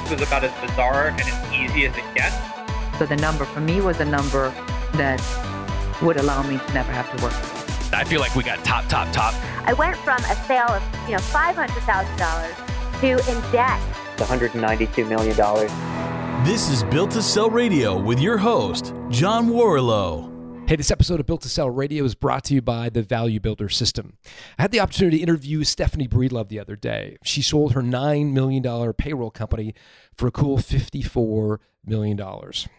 this was about as bizarre and as easy as it gets. So the number for me was a number that would allow me to never have to work. I feel like we got top, top, top. I went from a sale of you know five hundred thousand dollars to in debt. $192 million. This is Built to Sell Radio with your host, John Warrillow. Hey, this episode of Built to Sell Radio is brought to you by the Value Builder System. I had the opportunity to interview Stephanie Breedlove the other day. She sold her $9 million payroll company for a cool $54 million.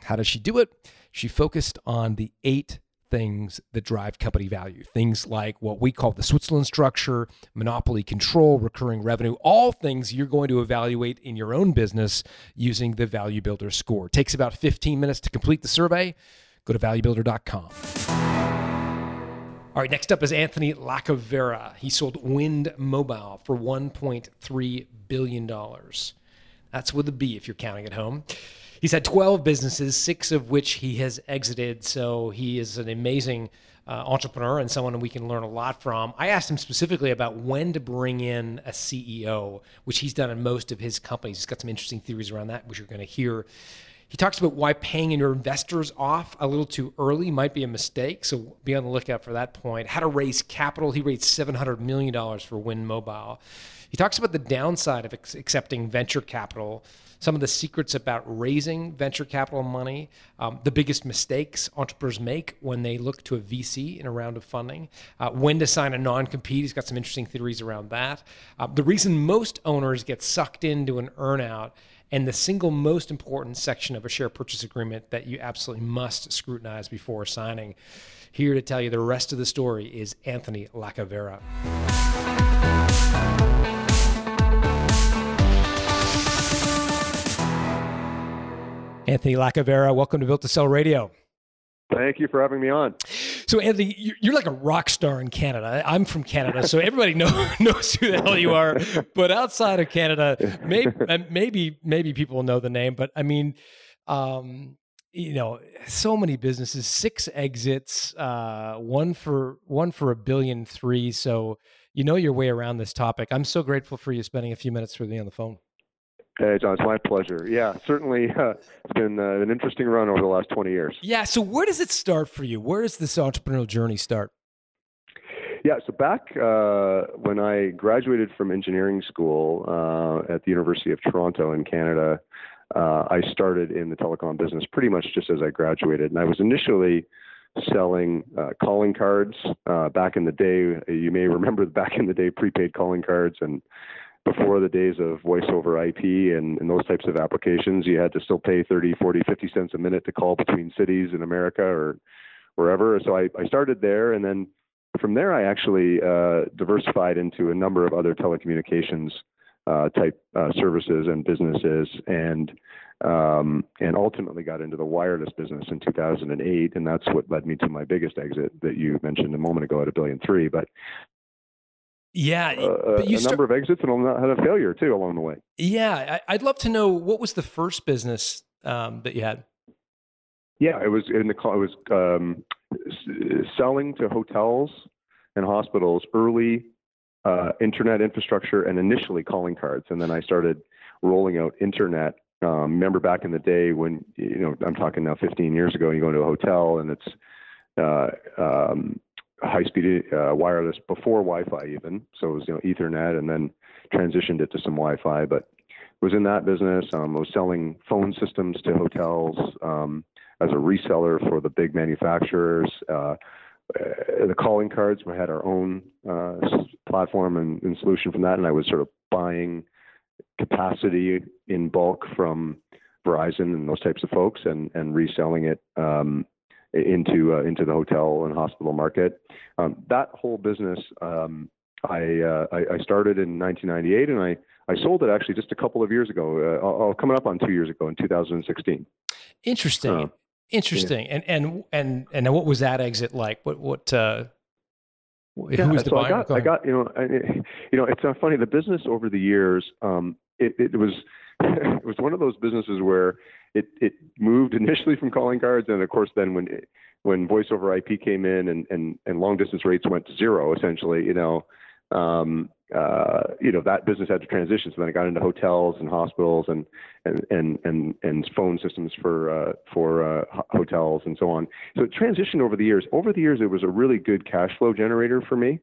How did she do it? She focused on the eight things that drive company value. Things like what we call the Switzerland structure, monopoly control, recurring revenue, all things you're going to evaluate in your own business using the Value Builder score. It takes about 15 minutes to complete the survey. Go to valuebuilder.com. All right, next up is Anthony Lacavera. He sold Wind Mobile for $1.3 billion. That's with a B if you're counting at home. He's had 12 businesses, six of which he has exited. So he is an amazing uh, entrepreneur and someone we can learn a lot from. I asked him specifically about when to bring in a CEO, which he's done in most of his companies. He's got some interesting theories around that, which you're going to hear. He talks about why paying your investors off a little too early might be a mistake. So be on the lookout for that point. How to raise capital. He raised $700 million for Wind Mobile. He talks about the downside of accepting venture capital some of the secrets about raising venture capital money, um, the biggest mistakes entrepreneurs make when they look to a VC in a round of funding, uh, when to sign a non compete. He's got some interesting theories around that. Uh, the reason most owners get sucked into an earnout and the single most important section of a share purchase agreement that you absolutely must scrutinize before signing. Here to tell you the rest of the story is Anthony Lacavera. Anthony Lacavera, welcome to Built to Sell Radio. Thank you for having me on. So, Anthony, you're like a rock star in Canada. I'm from Canada, so everybody know, knows who the hell you are. But outside of Canada, maybe maybe maybe people will know the name. But I mean, um, you know, so many businesses, six exits, uh, one for one for a billion three. So you know your way around this topic. I'm so grateful for you spending a few minutes with me on the phone. Hey, John, it's my pleasure. Yeah, certainly uh, it's been uh, an interesting run over the last 20 years. Yeah, so where does it start for you? Where does this entrepreneurial journey start? Yeah, so back uh, when I graduated from engineering school uh, at the University of Toronto in Canada, uh, I started in the telecom business pretty much just as I graduated. And I was initially selling uh, calling cards back in the day. You may remember back in the day, prepaid calling cards and before the days of voice over IP and, and, those types of applications, you had to still pay 30, 40, 50 cents a minute to call between cities in America or wherever. So I, I started there. And then from there, I actually uh, diversified into a number of other telecommunications uh, type uh, services and businesses. And um, and ultimately got into the wireless business in 2008, and that's what led me to my biggest exit that you mentioned a moment ago at a billion three. But yeah, uh, a start- number of exits and had a failure too along the way. Yeah, I, would love to know what was the first business um, that you had. Yeah, it was in the it was um, selling to hotels and hospitals early uh, internet infrastructure and initially calling cards, and then I started rolling out internet. Um, remember back in the day when you know I'm talking now 15 years ago, you go into a hotel and it's uh, um, high-speed uh, wireless before Wi-Fi even. So it was you know Ethernet, and then transitioned it to some Wi-Fi. But was in that business. Um, I was selling phone systems to hotels um, as a reseller for the big manufacturers. Uh the calling cards, we had our own uh, platform and, and, solution from that, and I was sort of buying capacity in bulk from Verizon and those types of folks, and and reselling it um, into uh, into the hotel and hospital market. Um, that whole business um, I, uh, I, I started in 1998, and I I sold it actually just a couple of years ago. Uh, coming up on two years ago in 2016. Interesting. Uh, Interesting. Yeah. And and and and what was that exit like? What what uh, who yeah, was the so buyer? I got, I got you know I, you know it's uh, funny the business over the years um, it, it was it was one of those businesses where it it moved initially from calling cards, and of course then when it, when voice over IP came in and and and long distance rates went to zero, essentially, you know, um, uh, you know that business had to transition. So then I got into hotels and hospitals and and and and, and phone systems for uh, for uh, hotels and so on. So it transitioned over the years. Over the years, it was a really good cash flow generator for me.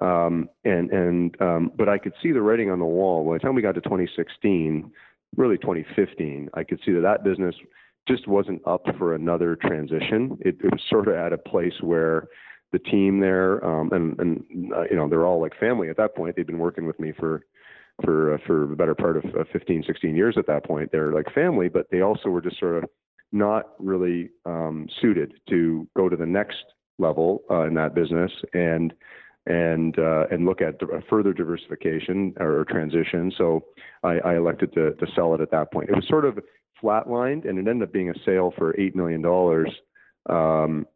Um, and and um, but I could see the writing on the wall. By the time we got to 2016, really 2015, I could see that that business just wasn't up for another transition. It, it was sort of at a place where the team there, um, and and uh, you know they're all like family at that point. They've been working with me for for uh, for the better part of uh, 15, 16 years at that point. They're like family, but they also were just sort of not really um, suited to go to the next level uh, in that business and and uh, and look at further diversification or transition. So I, I elected to, to sell it at that point. It was sort of flatlined, and it ended up being a sale for eight million dollars. Um,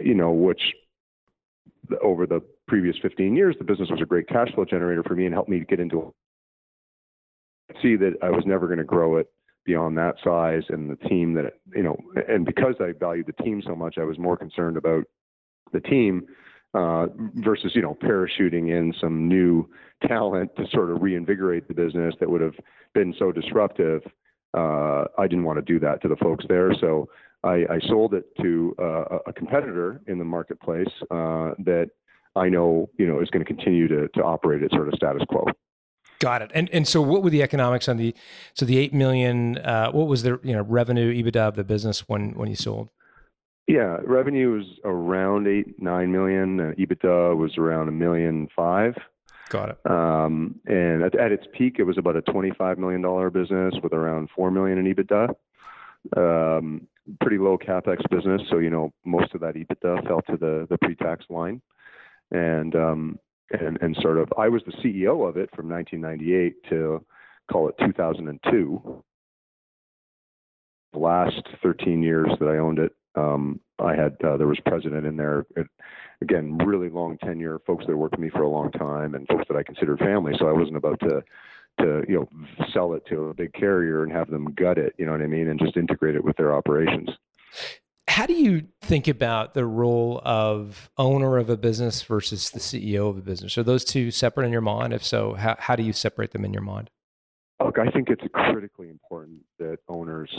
you know, which over the previous 15 years, the business was a great cash flow generator for me and helped me get into see that I was never going to grow it beyond that size and the team that you know and because I valued the team so much I was more concerned about the team uh, versus you know parachuting in some new talent to sort of reinvigorate the business that would have been so disruptive. Uh, I didn't want to do that to the folks there, so I, I sold it to uh, a competitor in the marketplace uh, that I know you know is going to continue to to operate at sort of status quo. Got it. And and so what were the economics on the so the eight million? Uh, what was the you know revenue EBITDA of the business when when you sold? Yeah, revenue was around eight nine million. Uh, EBITDA was around a million five. Got it. Um, and at, at, its peak, it was about a twenty five million dollar business with around four million in EBITDA. Um, pretty low capex business, so you know most of that EBITDA fell to the the pre tax line, and um, and and sort of I was the CEO of it from 1998 to call it 2002. The last 13 years that I owned it, um, I had uh, there was president in there. It, again, really long tenure, folks that worked with me for a long time, and folks that I considered family. So I wasn't about to to you know sell it to a big carrier and have them gut it. You know what I mean, and just integrate it with their operations. How do you think about the role of owner of a business versus the CEO of a business? Are those two separate in your mind? If so, how, how do you separate them in your mind? Look, I think it's critically important that owners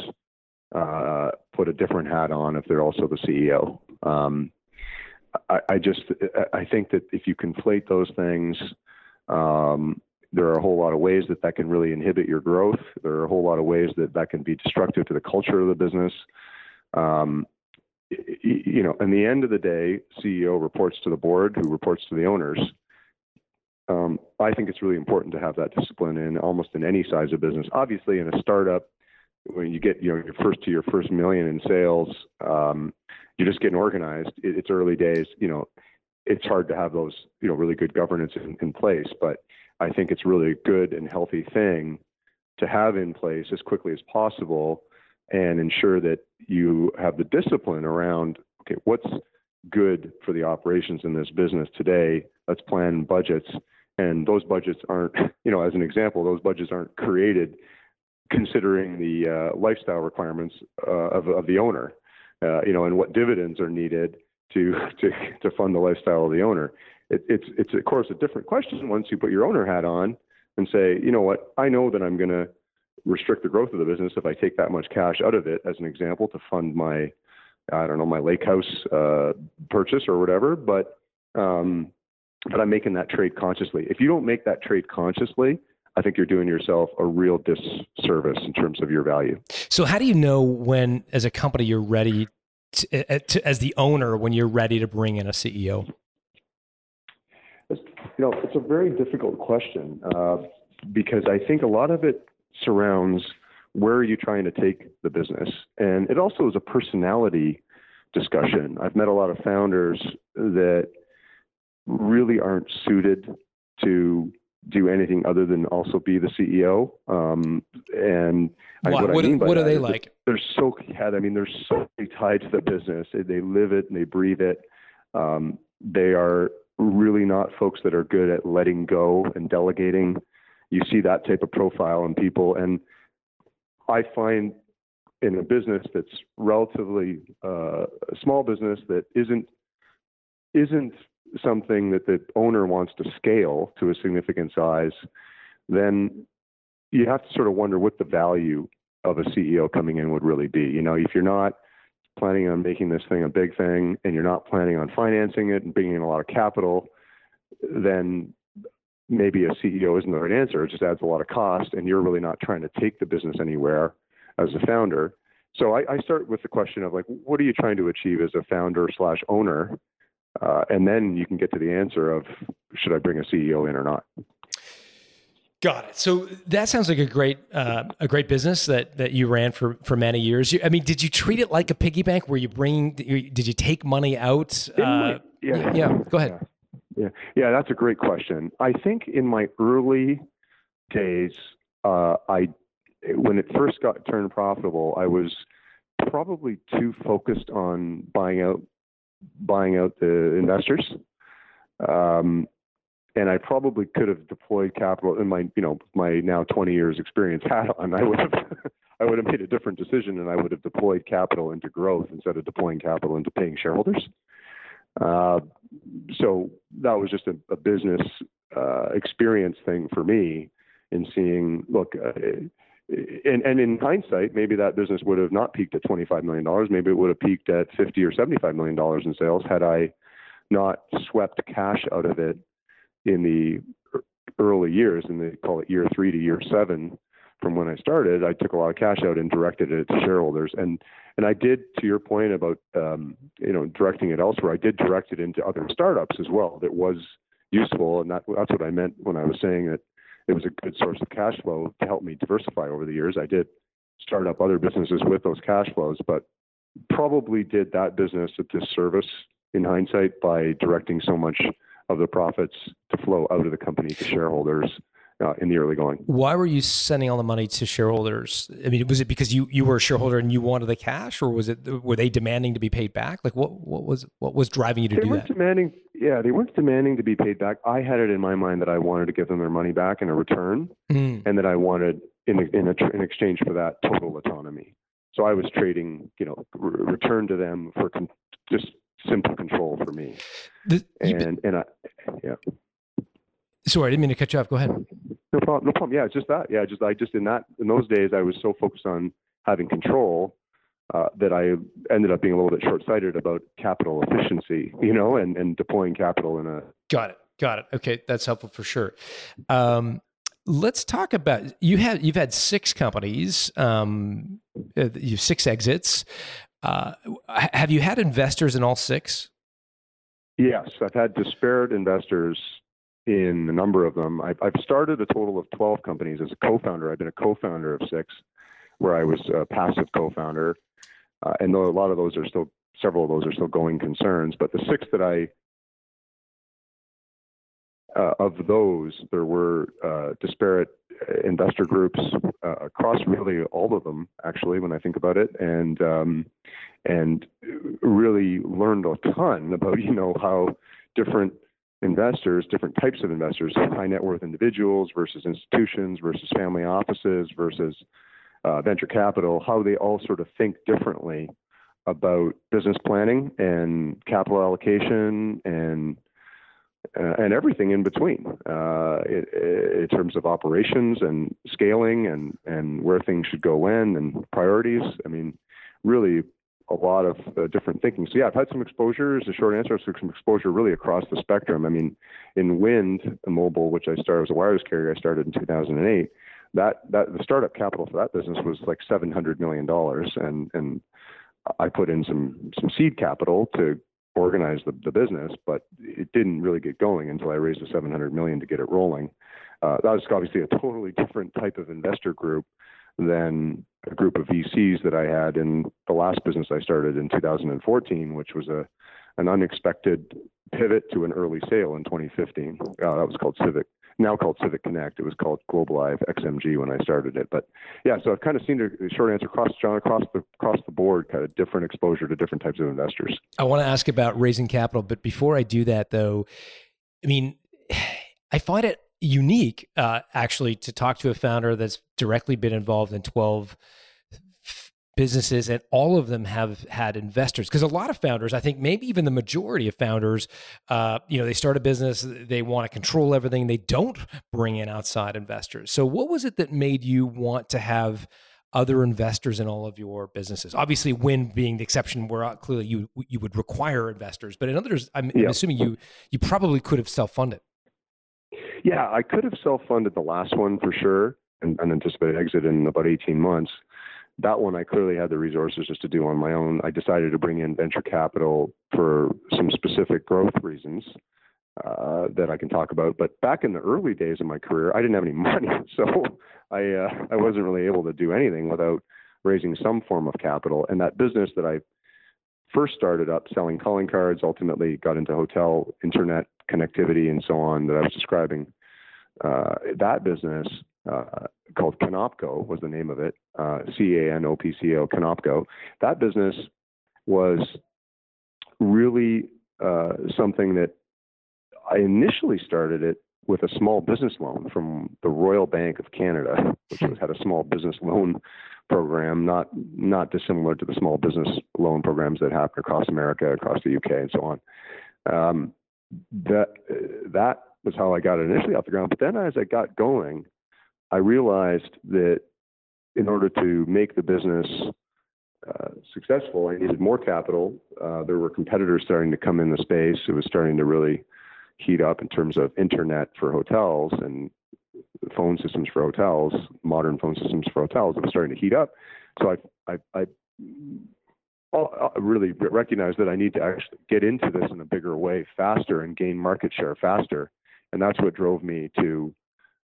uh, put a different hat on if they're also the CEO. Um, I, I, just I think that if you conflate those things, um, there are a whole lot of ways that that can really inhibit your growth. There are a whole lot of ways that that can be destructive to the culture of the business. Um, you know, in the end of the day, CEO reports to the board, who reports to the owners. Um, I think it's really important to have that discipline in almost in any size of business. Obviously, in a startup, when you get you know your first to your first million in sales, um, you're just getting organized. It, it's early days. You know, it's hard to have those you know really good governance in, in place. But I think it's really a good and healthy thing to have in place as quickly as possible and ensure that you have the discipline around okay what's good for the operations in this business today let's plan budgets and those budgets aren't you know as an example those budgets aren't created considering the uh, lifestyle requirements uh, of, of the owner, uh, you know, and what dividends are needed to to to fund the lifestyle of the owner. It, it's it's of course a different question once you put your owner hat on and say, you know what, I know that I'm going to restrict the growth of the business if I take that much cash out of it, as an example, to fund my I don't know my lake house uh, purchase or whatever, but um, but I'm making that trade consciously. If you don't make that trade consciously, I think you're doing yourself a real disservice in terms of your value. So, how do you know when, as a company, you're ready to, eh, to, as the owner, when you're ready to bring in a CEO? It's, you know, it's a very difficult question uh, because I think a lot of it surrounds where are you trying to take the business, and it also is a personality discussion. I've met a lot of founders that really aren't suited to do anything other than also be the CEO. Um, and what, what, I mean what are they like? They're so I mean, they're so tied to the business. They live it and they breathe it. Um, they are really not folks that are good at letting go and delegating. You see that type of profile in people, and I find in a business that's relatively uh, a small business that isn't isn't something that the owner wants to scale to a significant size, then you have to sort of wonder what the value of a CEO coming in would really be. You know, if you're not planning on making this thing a big thing and you're not planning on financing it and bringing in a lot of capital, then maybe a CEO isn't the right answer. It just adds a lot of cost, and you're really not trying to take the business anywhere as a founder. So I, I start with the question of like, what are you trying to achieve as a founder slash owner, uh, and then you can get to the answer of should I bring a CEO in or not. Got it. So that sounds like a great uh, a great business that that you ran for for many years. You, I mean, did you treat it like a piggy bank where you bring? Did you take money out? Uh, yeah. yeah. Go ahead. Yeah. yeah, yeah, that's a great question. I think in my early days, uh, I when it first got turned profitable, I was probably too focused on buying out buying out the investors. Um, and I probably could have deployed capital in my, you know, my now 20 years experience hat on. I would have, I would have made a different decision, and I would have deployed capital into growth instead of deploying capital into paying shareholders. Uh, so that was just a, a business uh, experience thing for me in seeing, look, uh, and, and in hindsight, maybe that business would have not peaked at $25 million. Maybe it would have peaked at 50 or $75 million in sales had I not swept cash out of it in the early years, and they call it year three to year seven from when I started, I took a lot of cash out and directed it to shareholders. And and I did, to your point about um, you know directing it elsewhere, I did direct it into other startups as well. That was useful, and that that's what I meant when I was saying that it was a good source of cash flow to help me diversify over the years. I did start up other businesses with those cash flows, but probably did that business a disservice in hindsight by directing so much of the profits to flow out of the company to shareholders uh, in the early going. Why were you sending all the money to shareholders? I mean, was it because you you were a shareholder and you wanted the cash, or was it were they demanding to be paid back? Like what what was what was driving you to they do weren't that? Demanding, yeah, they weren't demanding to be paid back. I had it in my mind that I wanted to give them their money back in a return, Mm. and that I wanted in in, a, in exchange for that total autonomy. So I was trading, you know, re- return to them for con- just simple control for me. The- And and I, yeah. sorry, I didn't mean to cut you off. Go ahead. No problem. No problem. Yeah, it's just that. Yeah, just I just in that in those days I was so focused on having control uh, that I ended up being a little bit short-sighted about capital efficiency, you know, and and deploying capital in a Got it. Got it. Okay, that's helpful for sure. Um, let's talk about you had you've had six companies, um, uh, you have six exits. Uh, have you had investors in all six? Yes, I've had disparate investors in a number of them. I've, I've started a total of 12 companies as a co-founder. I've been a co-founder of six, where I was a passive co-founder, uh, and though a lot of those are still, several of those are still going concerns. But the six that I uh, of those, there were uh, disparate uh, investor groups uh, across really all of them, actually, when I think about it, and um, and really learned a ton about you know how different investors, different types of investors, high net worth individuals versus institutions versus family offices versus uh, venture capital, how they all sort of think differently about business planning and capital allocation and uh, and everything in between uh, in, in terms of operations and scaling and, and where things should go when and priorities. I mean, really a lot of uh, different thinking. So yeah, I've had some exposure. Is the short answer. Had some exposure really across the spectrum. I mean, in wind mobile, which I started as a wireless carrier, I started in 2008. That that the startup capital for that business was like 700 million dollars, and and I put in some some seed capital to organize the, the business, but it didn't really get going until I raised the 700 million to get it rolling. Uh, that was obviously a totally different type of investor group than a group of VCs that I had in the last business I started in 2014, which was a an unexpected pivot to an early sale in 2015. Uh, that was called Civic, now called Civic Connect. It was called Globalive XMG when I started it. But yeah, so I've kind of seen a short answer across John across the across the board, kind of different exposure to different types of investors. I want to ask about raising capital, but before I do that, though, I mean, I find it unique uh, actually to talk to a founder that's directly been involved in 12 businesses and all of them have had investors. Because a lot of founders i think maybe even the majority of founders uh, you know they start a business they want to control everything they don't bring in outside investors. So what was it that made you want to have other investors in all of your businesses? Obviously Wind being the exception where uh, clearly you you would require investors but in others i'm, I'm assuming you you probably could have self-funded. Yeah i could have self-funded the last one for sure and, and anticipated exit in about 18 months that one I clearly had the resources just to do on my own. I decided to bring in venture capital for some specific growth reasons uh, that I can talk about. But back in the early days of my career, I didn't have any money, so I uh, I wasn't really able to do anything without raising some form of capital. And that business that I first started up selling calling cards, ultimately got into hotel internet connectivity and so on that I was describing. Uh, that business uh, called Canopco was the name of it, uh, C A N O P C O, Canopco. That business was really uh, something that I initially started it with a small business loan from the Royal Bank of Canada, which was, had a small business loan program, not not dissimilar to the small business loan programs that happen across America, across the UK, and so on. Um, that that was how I got it initially off the ground. But then as I got going, I realized that in order to make the business uh, successful, I needed more capital. Uh, there were competitors starting to come in the space. It was starting to really heat up in terms of internet for hotels and phone systems for hotels, modern phone systems for hotels. It was starting to heat up. So I, I, I, I really recognized that I need to actually get into this in a bigger way faster and gain market share faster. And that's what drove me to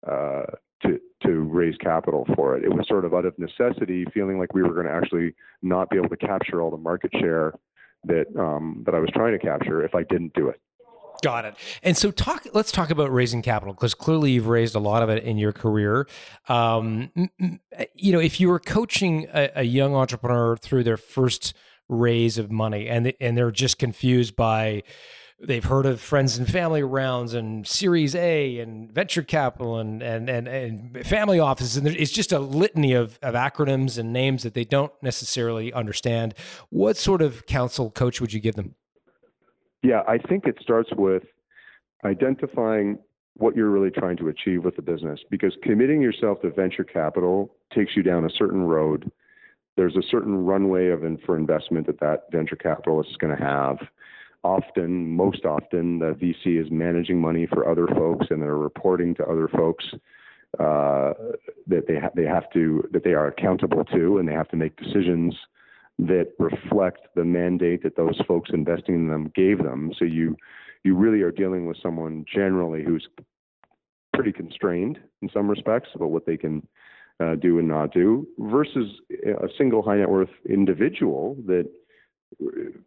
uh, to to raise capital for it. It was sort of out of necessity, feeling like we were going to actually not be able to capture all the market share that um, that I was trying to capture if I didn't do it. Got it. And so, talk. Let's talk about raising capital because clearly you've raised a lot of it in your career. Um, you know, if you were coaching a, a young entrepreneur through their first raise of money, and and they're just confused by they've heard of friends and family rounds and Series A and venture capital and and and, and family offices, and it's just a litany of, of acronyms and names that they don't necessarily understand. What sort of counsel, coach, would you give them? Yeah, I think it starts with identifying what you're really trying to achieve with the business because committing yourself to venture capital takes you down a certain road. There's a certain runway of in, for investment that that venture capitalist is going to have often, most often, the VC is managing money for other folks and they're reporting to other folks uh, that they ha- they have to that they are accountable to, and they have to make decisions that reflect the mandate that those folks investing in them gave them. So you you really are dealing with someone generally who's pretty constrained in some respects about what they can uh, do and not do, versus a single high net worth individual that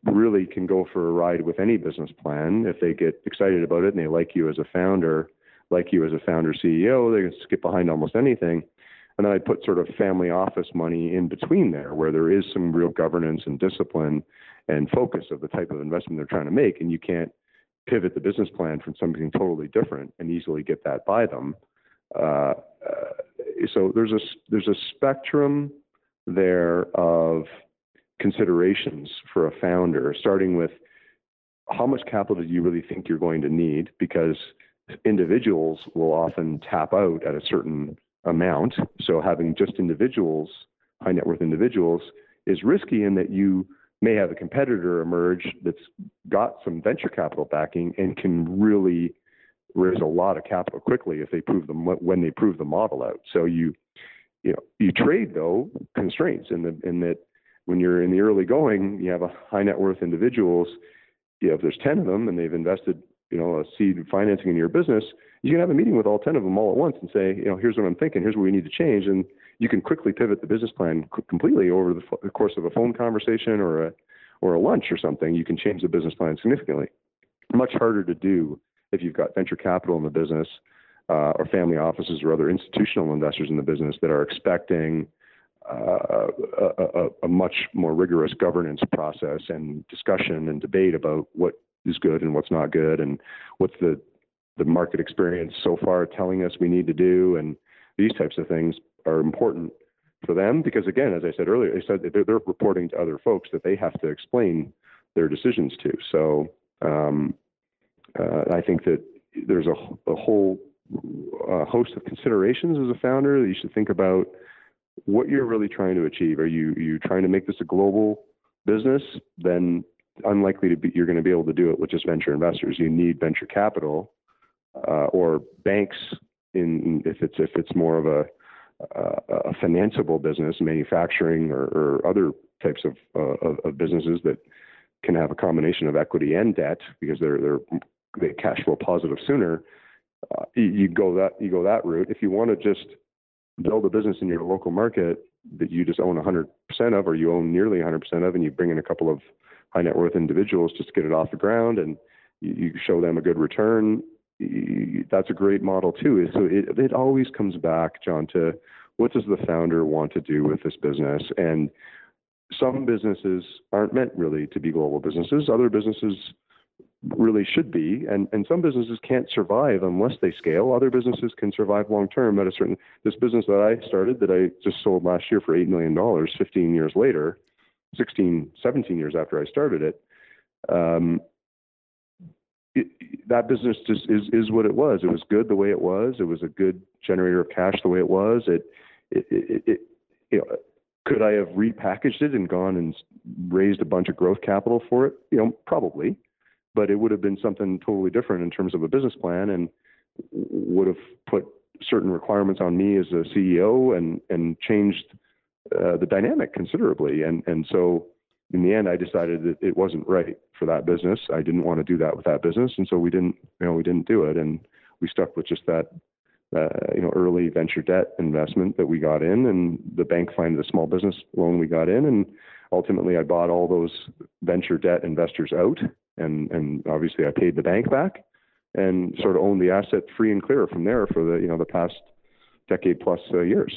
really can go for a ride with any business plan if they get excited about it and they like you as a founder, like you as a founder CEO, they can skip behind almost anything. And then I put sort of family office money in between there where there is some real governance and discipline and focus of the type of investment they're trying to make. And you can't pivot the business plan from something totally different and easily get that by them. Uh, uh, so there's a there's a spectrum there of considerations for a founder, starting with how much capital do you really think you're going to need? Because individuals will often tap out at a certain amount. So having just individuals, high net worth individuals, is risky in that you may have a competitor emerge that's got some venture capital backing and can really raise a lot of capital quickly if they prove them when they prove the model out. So you you know you trade though constraints in the in that when you're in the early going, you have a high net worth individuals. You know, if there's 10 of them and they've invested, you know, a seed financing in your business, you can have a meeting with all 10 of them all at once and say, you know, here's what I'm thinking, here's what we need to change, and you can quickly pivot the business plan completely over the, the course of a phone conversation or a or a lunch or something. You can change the business plan significantly. Much harder to do if you've got venture capital in the business uh, or family offices or other institutional investors in the business that are expecting uh, a, a, much more rigorous governance process and discussion and debate about what is good and what's not good and what's the the market experience so far telling us we need to do and these types of things are important for them because again, as I said earlier, they said they're, they're reporting to other folks that they have to explain their decisions to. So um, uh, I think that there's a, a whole uh, host of considerations as a founder that you should think about what you're really trying to achieve. Are you you trying to make this a global business? Then unlikely to be you're going to be able to do it with just venture investors. You need venture capital uh, or banks in if it's if it's more of a a financeable business, manufacturing or, or other types of, uh, of, of businesses that can have a combination of equity and debt because they're they're they cash flow positive sooner. Uh, you, you go that you go that route. If you want to just build a business in your local market that you just own 100% of, or you own nearly 100% of, and you bring in a couple of high net worth individuals just to get it off the ground, and you, show them a good return. That's a great model too. So it it always comes back, John, to what does the founder want to do with this business and some businesses aren't meant really to be global businesses. Other businesses really should be, and, and some businesses can't survive unless they scale. Other businesses can survive long term at a certain. This business that I started that I just sold last year for $8 million, 15 years later, 16, 17 years after I started it, um, it, that business just is, is what it was. It was good the way it was. It was a good generator of cash the way it was. It, it, it, it you know, could I have repackaged it and gone and raised a bunch of growth capital for it? You know, probably, but it would have been something totally different in terms of a business plan and would have put certain requirements on me as a CEO and and changed uh, the dynamic considerably. And and so in the end, I decided that it wasn't right for that business. I didn't want to do that with that business, and so we didn't you know we didn't do it, and we stuck with just that uh, you know, early venture debt investment that we got in, and the bank funded the small business loan we got in, and ultimately I bought all those venture debt investors out, and and obviously I paid the bank back, and sort of owned the asset free and clear from there for the you know the past decade plus uh, years.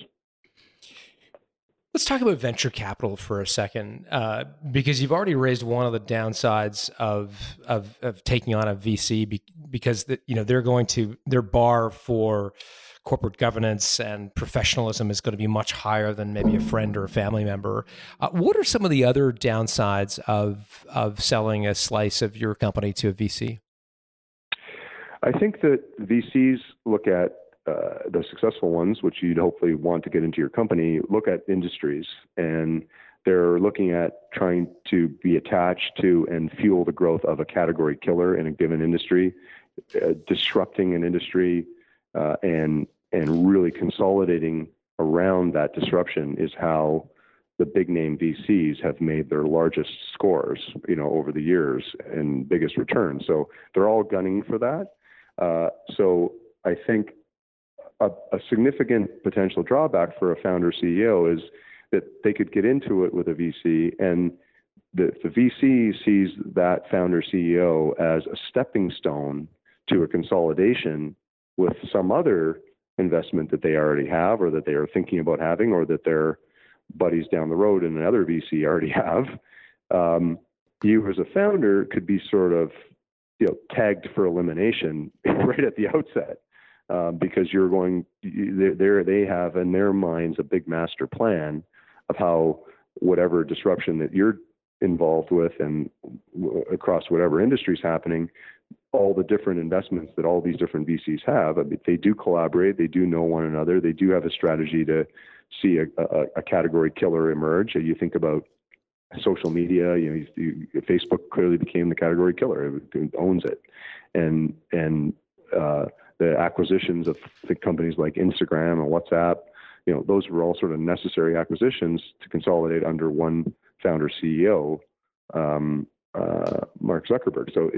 Let's talk about venture capital for a second, uh, because you've already raised one of the downsides of of, of taking on a VC, be, because the, you know they're going to their bar for corporate governance and professionalism is going to be much higher than maybe a friend or a family member. Uh, what are some of the other downsides of of selling a slice of your company to a VC? I think that VCs look at uh, the successful ones, which you'd hopefully want to get into your company, look at industries and they're looking at trying to be attached to and fuel the growth of a category killer in a given industry, uh, disrupting an industry, uh, and and really consolidating around that disruption is how the big name VCs have made their largest scores, you know, over the years and biggest returns. So they're all gunning for that. Uh, so I think a, a significant potential drawback for a founder CEO is that they could get into it with a VC and the, the VC sees that founder CEO as a stepping stone to a consolidation with some other investment that they already have or that they are thinking about having or that their buddies down the road in another VC already have. Um, you as a founder could be sort of you know tagged for elimination right at the outset um, because you're going there they have in their minds a big master plan of how whatever disruption that you're involved with and across whatever industry is happening all the different investments that all these different VCs have. I mean, they do collaborate they do know one another they do have a strategy to see a, a, a category killer emerge. You think about social media you know you, Facebook clearly became the category killer it owns it. And and uh, the acquisitions of the companies like Instagram and WhatsApp, you know, those were all sort of necessary acquisitions to consolidate under one founder CEO, um, uh, Mark Zuckerberg. So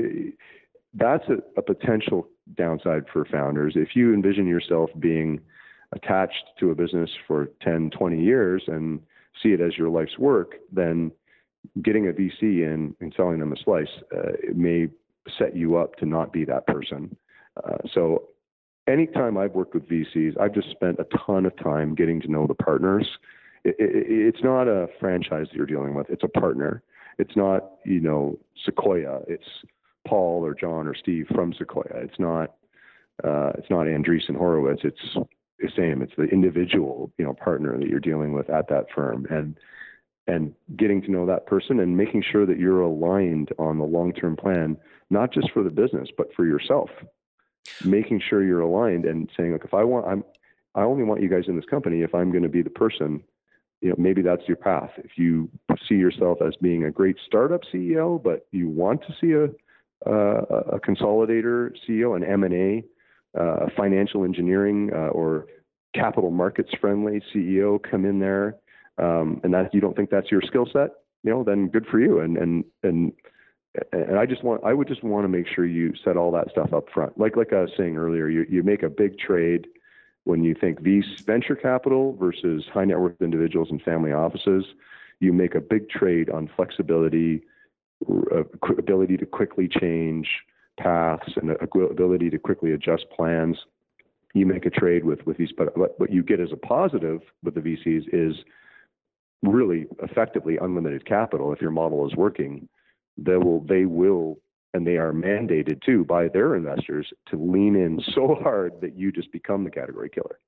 that's a, a, potential downside for founders. If you envision yourself being attached to a business for 10, 20 years and see it as your life's work, then getting a VC in and selling them a slice uh, may set you up to not be that person. Uh, so anytime I've worked with VCs, I've just spent a ton of time getting to know the partners. It, it, it's not a franchise that you're dealing with; it's a partner. It's not you know Sequoia. It's Paul or John or Steve from Sequoia. It's not uh, it's not Andreessen Horowitz. It's the same. It's the individual, you know, partner that you're dealing with at that firm, and and getting to know that person and making sure that you're aligned on the long-term plan, not just for the business but for yourself. Making sure you're aligned and saying, look, if I want, I'm, I only want you guys in this company if I'm going to be the person. You know, maybe that's your path. If you see yourself as being a great startup CEO, but you want to see a a consolidator CEO, an M and A uh, financial engineering uh, or capital markets friendly CEO come in there, um, and that you don't think that's your skill set, you know, then good for you. And and and and I just want I would just want to make sure you set all that stuff up front. Like like I was saying earlier, you you make a big trade when you think these venture capital versus high net worth individuals and family offices. You make a big trade on flexibility, uh, Uh, ability to quickly change, paths and ability to quickly adjust plans. You make a trade with with these, but what you get as a positive with the VCs is really effectively unlimited capital. If your model is working, they will they will and they are mandated too by their investors to lean in so hard that you just become the category killer.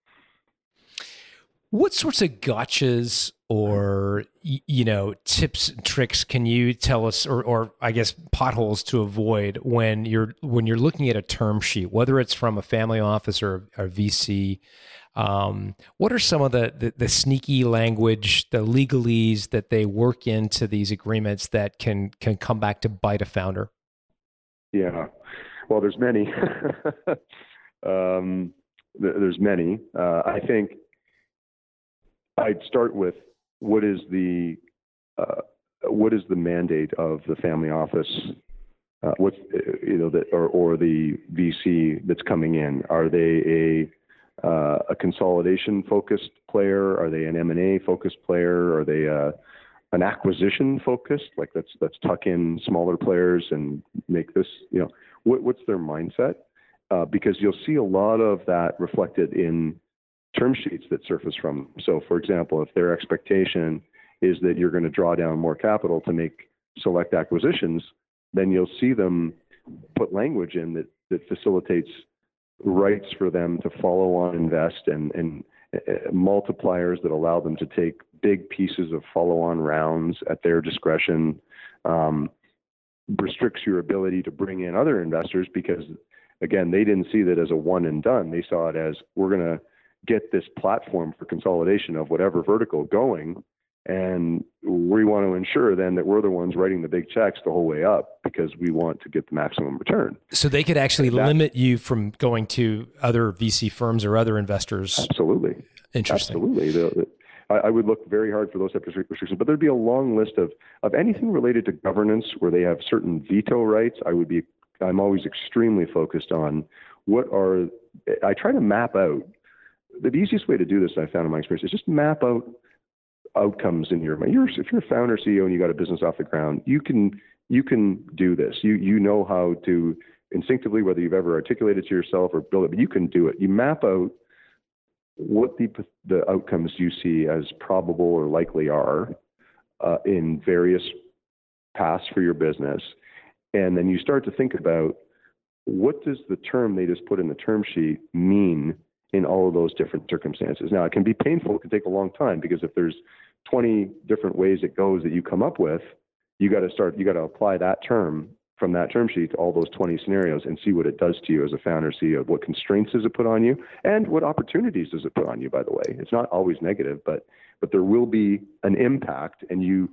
What sorts of gotchas or you know tips and tricks can you tell us or, or i guess potholes to avoid when you're when you're looking at a term sheet whether it's from a family office or a vc um, what are some of the, the, the sneaky language the legalese that they work into these agreements that can can come back to bite a founder? Yeah. Well there's many. Um, there's many. Uh, i think I'd start with what is the uh, what is the mandate of the family office? Uh, what's you know that or or the VC that's coming in? Are they a uh, a consolidation focused player? Are they an M and A focused player? Are they a, uh, an acquisition focused? Like let's let's tuck in smaller players and make this. You know, what, what's their mindset? Uh, because you'll see a lot of that reflected in term sheets that surface from. So, for example, if their expectation is that you're going to draw down more capital to make select acquisitions, then you'll see them put language in that, that facilitates rights for them to follow on invest and, and uh, multipliers that allow them to take big pieces of follow on rounds at their discretion. Um, restricts your ability to bring in other investors because again they didn't see that as a one and done they saw it as we're going to get this platform for consolidation of whatever vertical going. And we want to ensure then that we're the ones writing the big checks the whole way up because we want to get the maximum return. So they could actually that, limit you from going to other VC firms or other investors. Absolutely. Interesting. Absolutely. The, the, I, I would look very hard for those types of restrictions, but there'd be a long list of, of anything related to governance where they have certain veto rights. I would be, I'm always extremely focused on what are, I try to map out the easiest way to do this, I found in my experience, is just map out outcomes in your mind. You're, if you're a founder, CEO, and you got a business off the ground, you can you can do this. You you know how to instinctively, whether you've ever articulated to yourself or build it, but you can do it. You map out what the the outcomes you see as probable or likely are uh, in various paths for your business, and then you start to think about what does the term they just put in the term sheet mean in all of those different circumstances. Now, it can be painful, it can take a long time because if there's 20 different ways it goes that you come up with, you got to start, you got to apply that term from that term sheet to all those 20 scenarios and see what it does to you as a founder CEO. What constraints does it put on you, and what opportunities does it put on you? By the way, it's not always negative, but but there will be an impact, and you.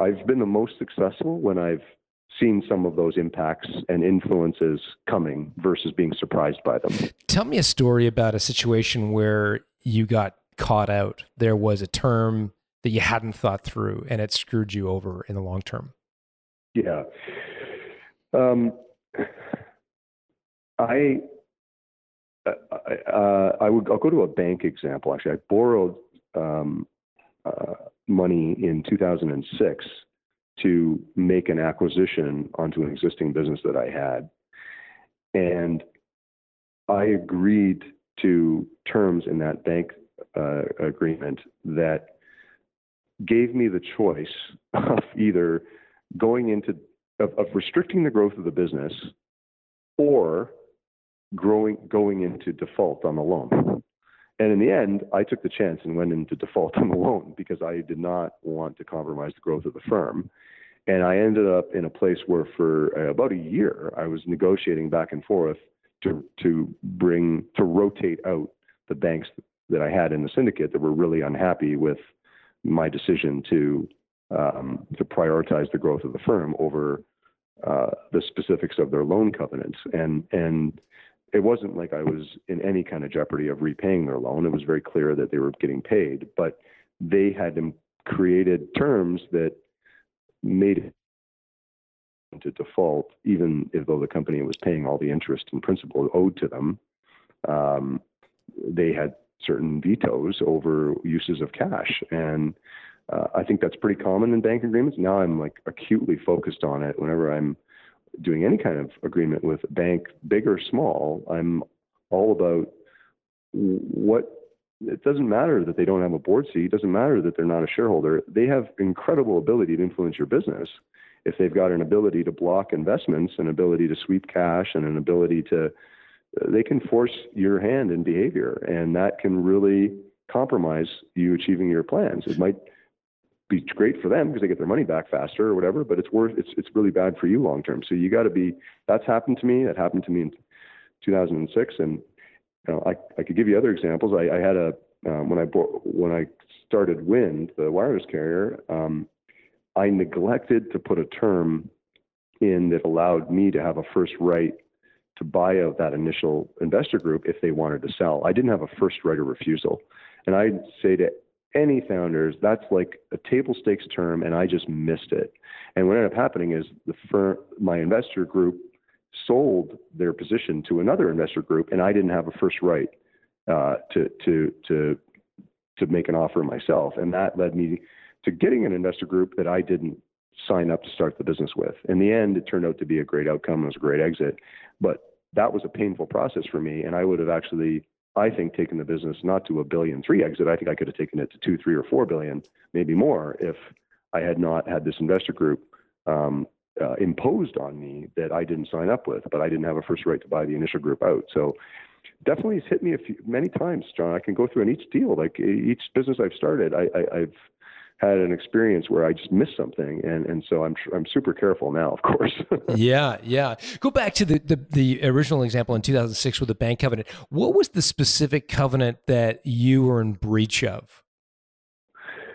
I've been the most successful when I've seen some of those impacts and influences coming versus being surprised by them. Tell me a story about a situation where you got caught out. There was a term that you hadn't thought through and it screwed you over in the long term. Yeah. Um, I, uh, I would, I'll go to a bank example. Actually, I borrowed um, uh, money in 2006 to make an acquisition onto an existing business that I had. And I agreed to terms in that bank uh, agreement that gave me the choice of either going into of, of, restricting the growth of the business or growing going into default on the loan. And in the end, I took the chance and went into default on the loan because I did not want to compromise the growth of the firm. And I ended up in a place where for about a year I was negotiating back and forth to to bring to rotate out the banks that I had in the syndicate that were really unhappy with my decision to um, to prioritize the growth of the firm over uh, the specifics of their loan covenants. And and it wasn't like I was in any kind of jeopardy of repaying their loan. It was very clear that they were getting paid, but they had created terms that made it to default, even if though the company was paying all the interest and principal owed to them. Um, they had certain vetoes over uses of cash, and uh, I think that's pretty common in bank agreements. Now I'm like acutely focused on it whenever I'm doing any kind of agreement with a bank, big or small. I'm all about what it doesn't matter that they don't have a board seat. It doesn't matter that they're not a shareholder. They have incredible ability to influence your business. If they've got an ability to block investments, an ability to sweep cash, and an ability to, they can force your hand in behavior, and that can really compromise you achieving your plans. It might be great for them because they get their money back faster or whatever, but it's worth it's it's really bad for you long term. So you got to be. That's happened to me. That happened to me in 2006, and you know, I I could give you other examples. I, I had a um, when I bought when I started Wind, the wireless carrier. Um, I neglected to put a term in that allowed me to have a first right to buy out that initial investor group if they wanted to sell. I didn't have a first right of refusal. And I'd say to any founders, that's like a table stakes term, and I just missed it. And what ended up happening is the firm, my investor group sold their position to another investor group, and I didn't have a first right uh, to to to to make an offer myself, and that led me to getting an investor group that I didn't sign up to start the business with. In the end, it turned out to be a great outcome. It was a great exit, but that was a painful process for me, and I would have actually I think, taken the business not to a billion three exit. I think I could have taken it to two, three, or four billion, maybe more, if I had not had this investor group um, uh, imposed on me that I didn't sign up with, but I didn't have a first right to buy the initial group out. So definitely it's hit me a few, many times, John. I can go through in each deal, like each business I've started, I, I, I've had an experience where I just missed something, and and so I'm I'm super careful now, of course. yeah, yeah. Go back to the, the the original example in 2006 with the bank covenant. What was the specific covenant that you were in breach of?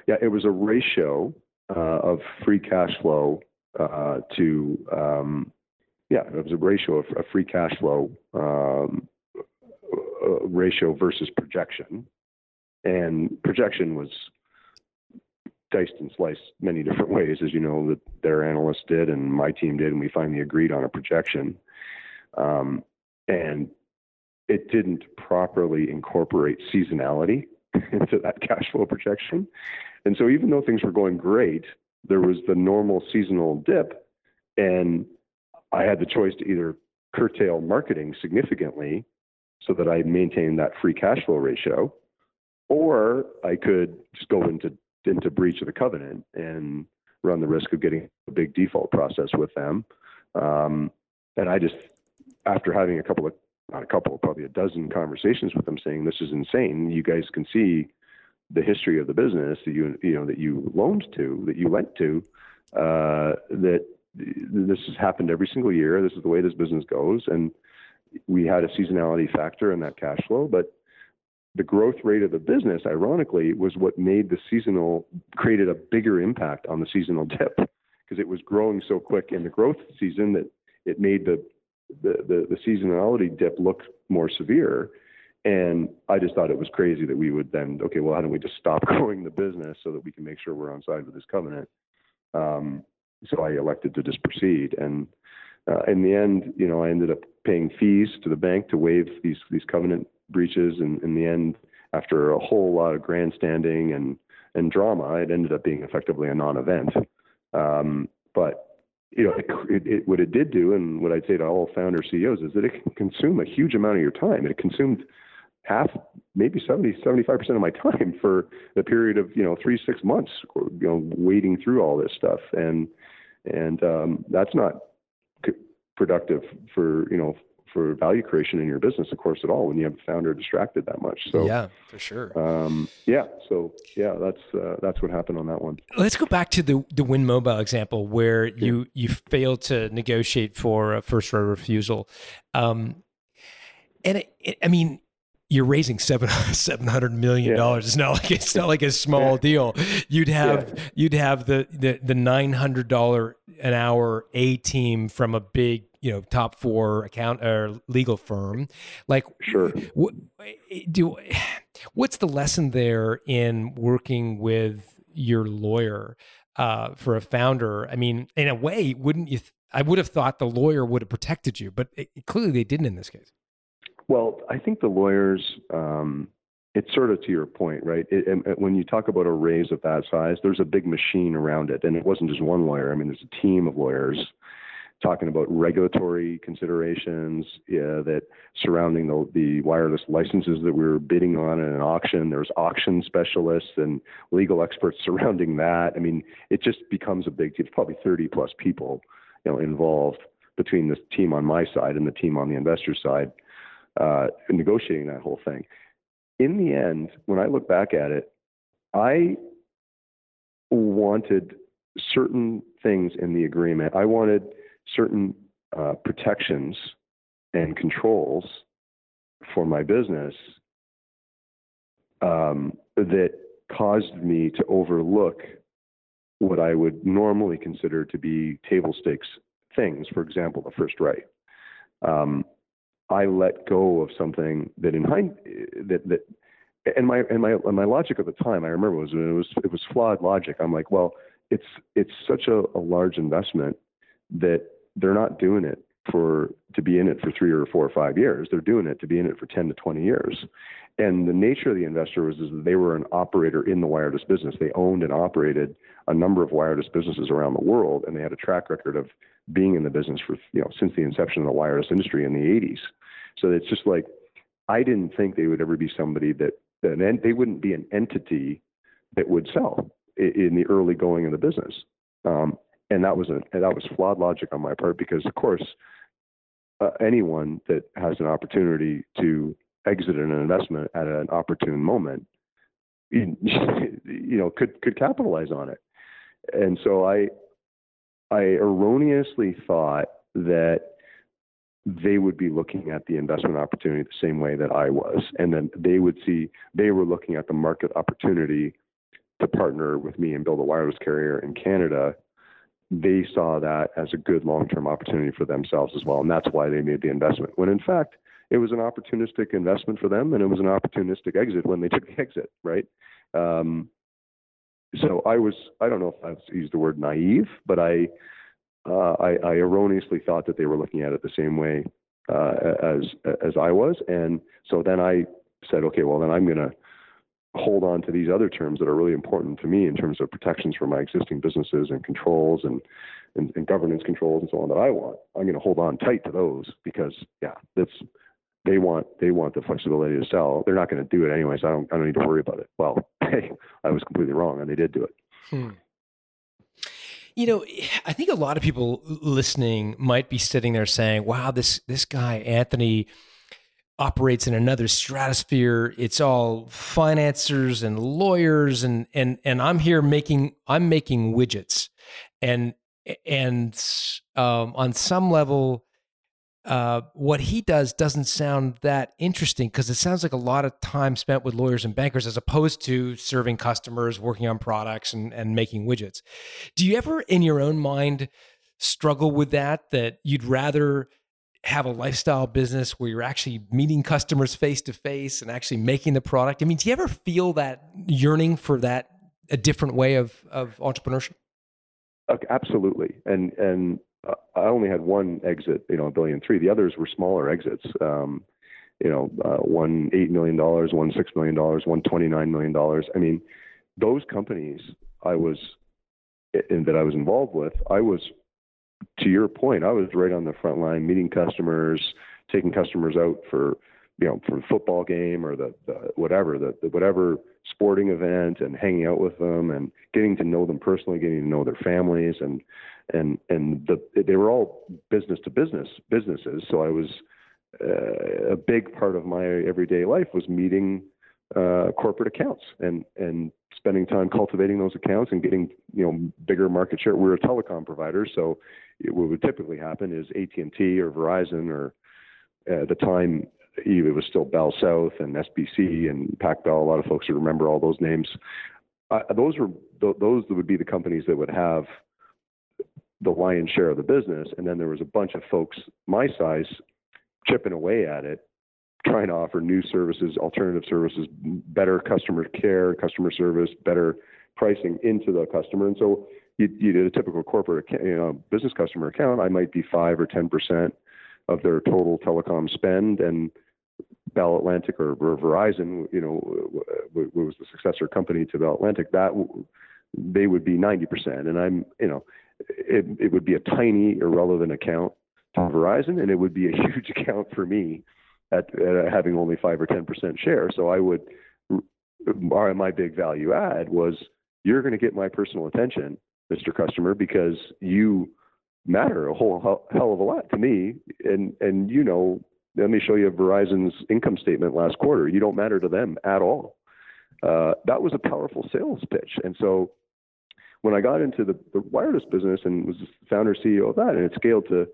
Yeah, it was a ratio uh, of free cash flow uh, to um, yeah, it was a ratio of, of free cash flow um, uh, ratio versus projection, and projection was diced and sliced many different ways, as you know that their analysts did and my team did, and we finally agreed on a projection. Um, and it didn't properly incorporate seasonality into that cash flow projection. And so even though things were going great, there was the normal seasonal dip, and I had the choice to either curtail marketing significantly so that I maintained that free cash flow ratio, or I could just go into into breach of the covenant and run the risk of getting a big default process with them. Um, and I just, after having a couple of, not a couple, probably a dozen conversations with them saying, this is insane. You guys can see the history of the business that you, you know, that you loaned to, that you lent to, uh, that this has happened every single year. This is the way this business goes. And we had a seasonality factor in that cash flow, but the growth rate of the business, ironically, was what made the seasonal created a bigger impact on the seasonal dip because it was growing so quick in the growth season that it made the the, the, the seasonality dip look more severe. And I just thought it was crazy that we would then, okay, well, how do we just stop growing the business so that we can make sure we're on side with this covenant? Um, so I elected to just proceed. And uh, in the end, you know, I ended up paying fees to the bank to waive these these covenant breaches, and in the end, after a whole lot of grandstanding and and drama, it ended up being effectively a non-event. Um, but you know, it, it, it, what it did do, and what I'd say to all founder CEOs is that it can consume a huge amount of your time. It consumed half, maybe 70, 75% of my time for a period of, you know, three, six months, you know, wading through all this stuff. And, and um, that's not productive for, you know, for value creation in your business, of course, at all when you have a founder distracted that much. So yeah, for sure. Um, yeah, so yeah, that's uh, that's what happened on that one. Let's go back to the the Wind Mobile example where you you failed to negotiate for a first right refusal, um, and it, it, I mean you're raising seven seven hundred million dollars. Yeah. It's not like it's not like a small deal. You'd have yeah. you'd have the the, the nine hundred dollar an hour a team from a big you know top four account or legal firm. Like sure, what, do what's the lesson there in working with your lawyer uh, for a founder? I mean, in a way, wouldn't you? Th- I would have thought the lawyer would have protected you, but it, clearly they didn't in this case. Well, I think the lawyers, um, it's sort of to your point, right? It, it, when you talk about a raise of that size, there's a big machine around it. And it wasn't just one lawyer. I mean, there's a team of lawyers talking about regulatory considerations yeah, that surrounding the, the wireless licenses that we were bidding on in an auction. There's auction specialists and legal experts surrounding that. I mean, it just becomes a big team. Probably 30 plus people, you know, involved between the team on my side and the team on the investor side uh, negotiating that whole thing. In the end, when I look back at it, I wanted certain things in the agreement. I wanted certain uh, protections and controls for my business um, that caused me to overlook what I would normally consider to be table stakes things. For example, the first right. Um, I let go of something that in hind that that and my and my and my logic at the time I remember was it was it was flawed logic. I'm like, well, it's it's such a, a large investment that they're not doing it for to be in it for three or four or five years. They're doing it to be in it for ten to twenty years. And the nature of the investor was is that they were an operator in the wireless business. They owned and operated a number of wireless businesses around the world, and they had a track record of being in the business for you know since the inception of the wireless industry in the 80s. So it's just like I didn't think they would ever be somebody that that they wouldn't be an entity that would sell in the early going of the business. Um, and that was a that was flawed logic on my part because of course uh, anyone that has an opportunity to exit an investment at an opportune moment you, you know could could capitalize on it and so i I erroneously thought that they would be looking at the investment opportunity the same way that I was. And then they would see, they were looking at the market opportunity to partner with me and build a wireless carrier in Canada. They saw that as a good long term opportunity for themselves as well. And that's why they made the investment. When in fact, it was an opportunistic investment for them and it was an opportunistic exit when they took the exit, right? Um, so I was I don't know if I've used the word naive, but I, uh, I, I erroneously thought that they were looking at it the same way uh, as as I was, and so then I said, okay, well then I'm going to hold on to these other terms that are really important to me in terms of protections for my existing businesses and controls and, and, and governance controls and so on that I want. I'm going to hold on tight to those because yeah, that's they want they want the flexibility to sell. They're not going to do it anyway, so I don't I don't need to worry about it. Well, hey, I was completely wrong, and they did do it. Hmm. You know, I think a lot of people listening might be sitting there saying, "Wow, this this guy Anthony." Operates in another stratosphere it's all financiers and lawyers and and and i'm here making i'm making widgets and and um, on some level uh, what he does doesn't sound that interesting because it sounds like a lot of time spent with lawyers and bankers as opposed to serving customers, working on products, and, and making widgets. Do you ever, in your own mind, struggle with that? That you'd rather have a lifestyle business where you're actually meeting customers face to face and actually making the product? I mean, do you ever feel that yearning for that a different way of of entrepreneurship? Okay, absolutely, and and I only had one exit, you know, a billion three. The others were smaller exits. Um, you know, uh, one eight million dollars, one six million dollars, one twenty nine million dollars. I mean, those companies I was in, that I was involved with, I was to your point, I was right on the front line, meeting customers, taking customers out for you know for the football game or the, the whatever the, the whatever sporting event and hanging out with them and getting to know them personally, getting to know their families and and and the they were all business to business businesses. So I was uh, a big part of my everyday life was meeting uh, corporate accounts and and spending time cultivating those accounts and getting you know bigger market share. We're a telecom provider, so it, what would typically happen is AT and T or Verizon or at the time it was still Bell South and SBC and Pac Bell. A lot of folks remember all those names. Uh, those were th- those would be the companies that would have the lion's share of the business, and then there was a bunch of folks my size chipping away at it, trying to offer new services, alternative services, better customer care, customer service, better pricing into the customer. And so you, you did a typical corporate you know, business customer account, I might be five or ten percent of their total telecom spend, and Bell Atlantic or, or Verizon, you know, was the successor company to Bell Atlantic. That they would be 90%, and I'm, you know, it, it would be a tiny irrelevant account to Verizon, and it would be a huge account for me at, at having only five or 10% share. So I would, my big value add was you're going to get my personal attention, Mr. Customer, because you matter a whole hell of a lot to me, and and you know let me show you Verizon's income statement last quarter. You don't matter to them at all. Uh, that was a powerful sales pitch. And so when I got into the, the wireless business and was founder CEO of that, and it scaled to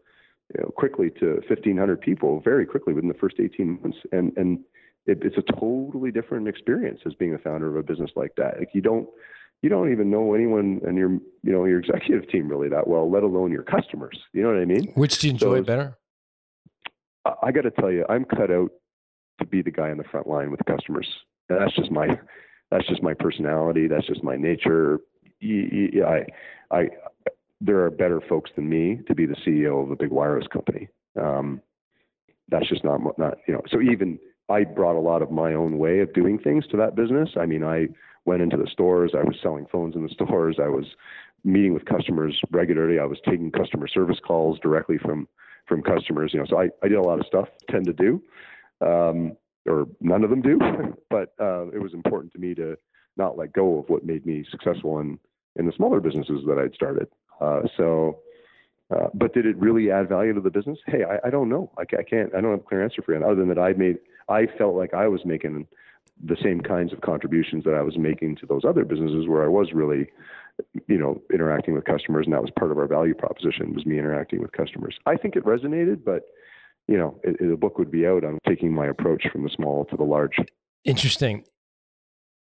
you know, quickly to 1,500 people very quickly within the first 18 months. And, and it, it's a totally different experience as being a founder of a business like that. Like you don't, you don't even know anyone and your, you know, your executive team really that well, let alone your customers. You know what I mean? Which do you enjoy so better? I got to tell you, I'm cut out to be the guy on the front line with customers. And that's just my that's just my personality. That's just my nature. I, I, there are better folks than me to be the CEO of a big wireless company. Um, that's just not not you know. So even I brought a lot of my own way of doing things to that business. I mean, I went into the stores. I was selling phones in the stores. I was meeting with customers regularly. I was taking customer service calls directly from from customers. You know, so I, I did a lot of stuff, tend to do, um, or none of them do, but uh, it was important to me to not let go of what made me successful in in the smaller businesses that I'd started. Uh, so, uh, but did it really add value to the business? Hey, I, I don't know. I, I, can't. I don't have a clear answer for you. Other than that, I made. I felt like I was making the same kinds of contributions that I was making to those other businesses where I was really you know, interacting with customers, and that was part of our value proposition was me interacting with customers. I think it resonated, but you know, it, it, the book would be out on taking my approach from the small to the large. Interesting.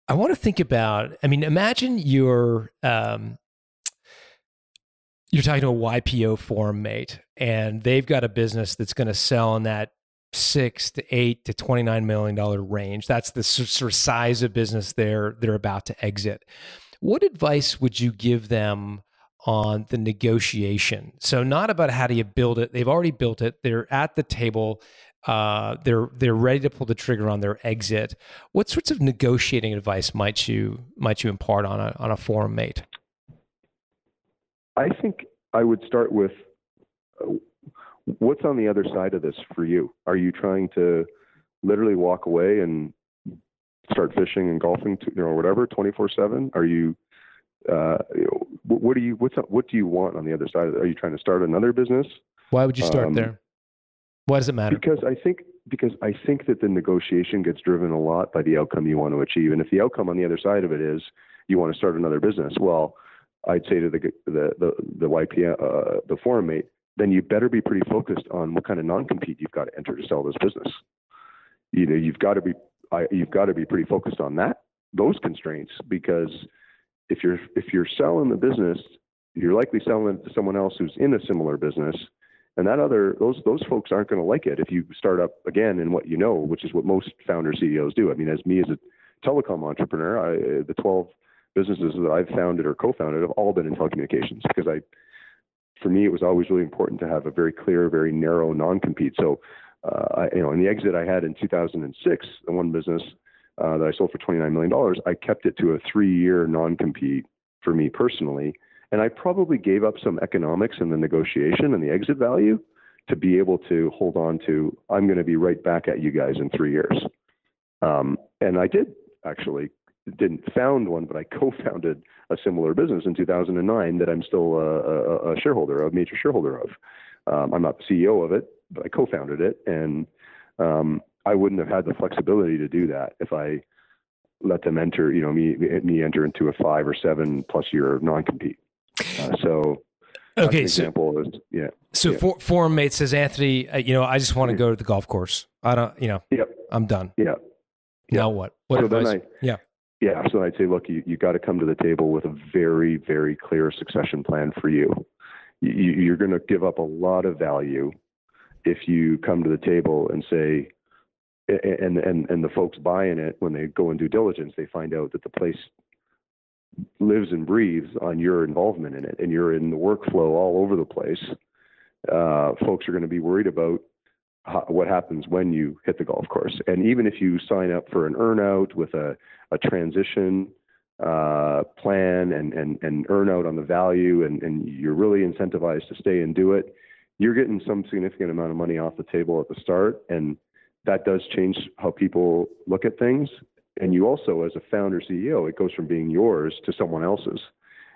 I want to think about. I mean, imagine you're um, you're talking to a YPO forum mate, and they've got a business that's going to sell in that six to eight to twenty nine million dollar range. That's the sort of size of business they're they're about to exit. What advice would you give them on the negotiation? So not about how do you build it. They've already built it. They're at the table. Uh, they're they're ready to pull the trigger on their exit. What sorts of negotiating advice might you might you impart on a on a forum mate? I think I would start with uh, what's on the other side of this for you. Are you trying to literally walk away and start fishing and golfing, to, you know, whatever, 24 seven? Are you, uh, what do you, what's, what do you want on the other side? Are you trying to start another business? Why would you start um, there? Why does it matter? Because I think, because I think that the negotiation gets driven a lot by the outcome you want to achieve. And if the outcome on the other side of it is you want to start another business, well, I'd say to the, the, the, the YP, uh, the forum mate, then you better be pretty focused on what kind of non-compete you've got to enter to sell this business. You know, you've got to be I, you've got to be pretty focused on that those constraints because if you're if you're selling the business, you're likely selling it to someone else who's in a similar business, and that other those those folks aren't going to like it if you start up again in what you know, which is what most founder CEOs do. I mean, as me as a telecom entrepreneur, I, the 12 businesses that I've founded or co-founded have all been in telecommunications because I, for me, it was always really important to have a very clear, very narrow non-compete. So uh, I, you know, in the exit I had in 2006, the one business uh, that I sold for 29 million dollars, I kept it to a three-year non-compete for me personally, and I probably gave up some economics in the negotiation and the exit value to be able to hold on to. I'm going to be right back at you guys in three years, um, and I did actually didn't found one, but I co-founded a similar business in 2009 that I'm still a, a, a shareholder, a major shareholder of. Um, I'm not the CEO of it, but I co-founded it, and Um, I wouldn't have had the flexibility to do that if I let them enter, you know, me me enter into a five or seven plus year non compete. Uh, so Okay, so example is yeah, so yeah. for, forum mate says Anthony, uh, you know, I just want to go to the golf course. I don't, you know, Yep. I'm done. yeah. Now what? What so advice? I yeah. Yeah, so I'd say, look, you you got to come to the table with a very very clear succession plan for you. you you're going to give up a lot of value if you come to the table and say, and and and the folks buying it when they go and do diligence, they find out that the place lives and breathes on your involvement in it, and you're in the workflow all over the place. Uh, folks are going to be worried about what happens when you hit the golf course, and even if you sign up for an earnout with a a transition uh, plan and and and earn out on the value, and and you're really incentivized to stay and do it, you're getting some significant amount of money off the table at the start, and that does change how people look at things. And you also, as a founder CEO, it goes from being yours to someone else's.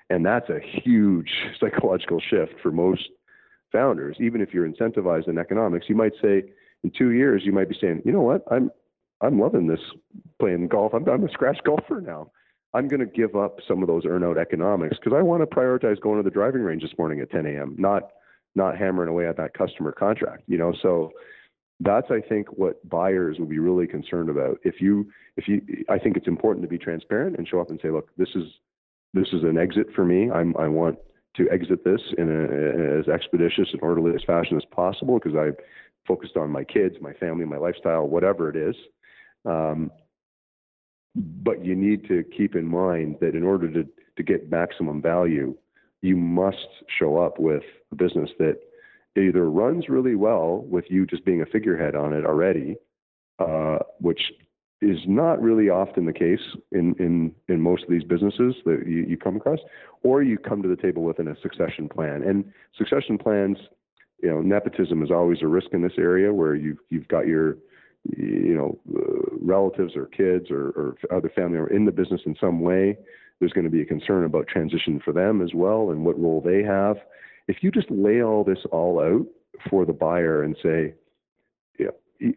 And that's a huge psychological shift for most founders. Even if you're incentivized in economics, you might say in two years, you might be saying, you know what, I'm I'm loving this playing golf. I'm, I'm a scratch golfer now. I'm going to give up some of those earnout economics because I want to prioritize going to the driving range this morning at 10 a.m. Not not hammering away at that customer contract. You know, so that's I think what buyers will be really concerned about. If you if you I think it's important to be transparent and show up and say, look, this is this is an exit for me. I'm I want to exit this in, a, as expeditious and orderly as fashion as possible because I've focused on my kids, my family, my lifestyle, whatever it is. Um, but you need to keep in mind that in order to, to get maximum value, you must show up with a business that either runs really well with you just being a figurehead on it already, uh, which is not really often the case in, in, in most of these businesses that you, you come across, or you come to the table with a succession plan. And succession plans, you know, nepotism is always a risk in this area where you've, you've got your, you know, uh, relatives or kids or, or other family are in the business in some way. There's going to be a concern about transition for them as well and what role they have. If you just lay all this all out for the buyer and say,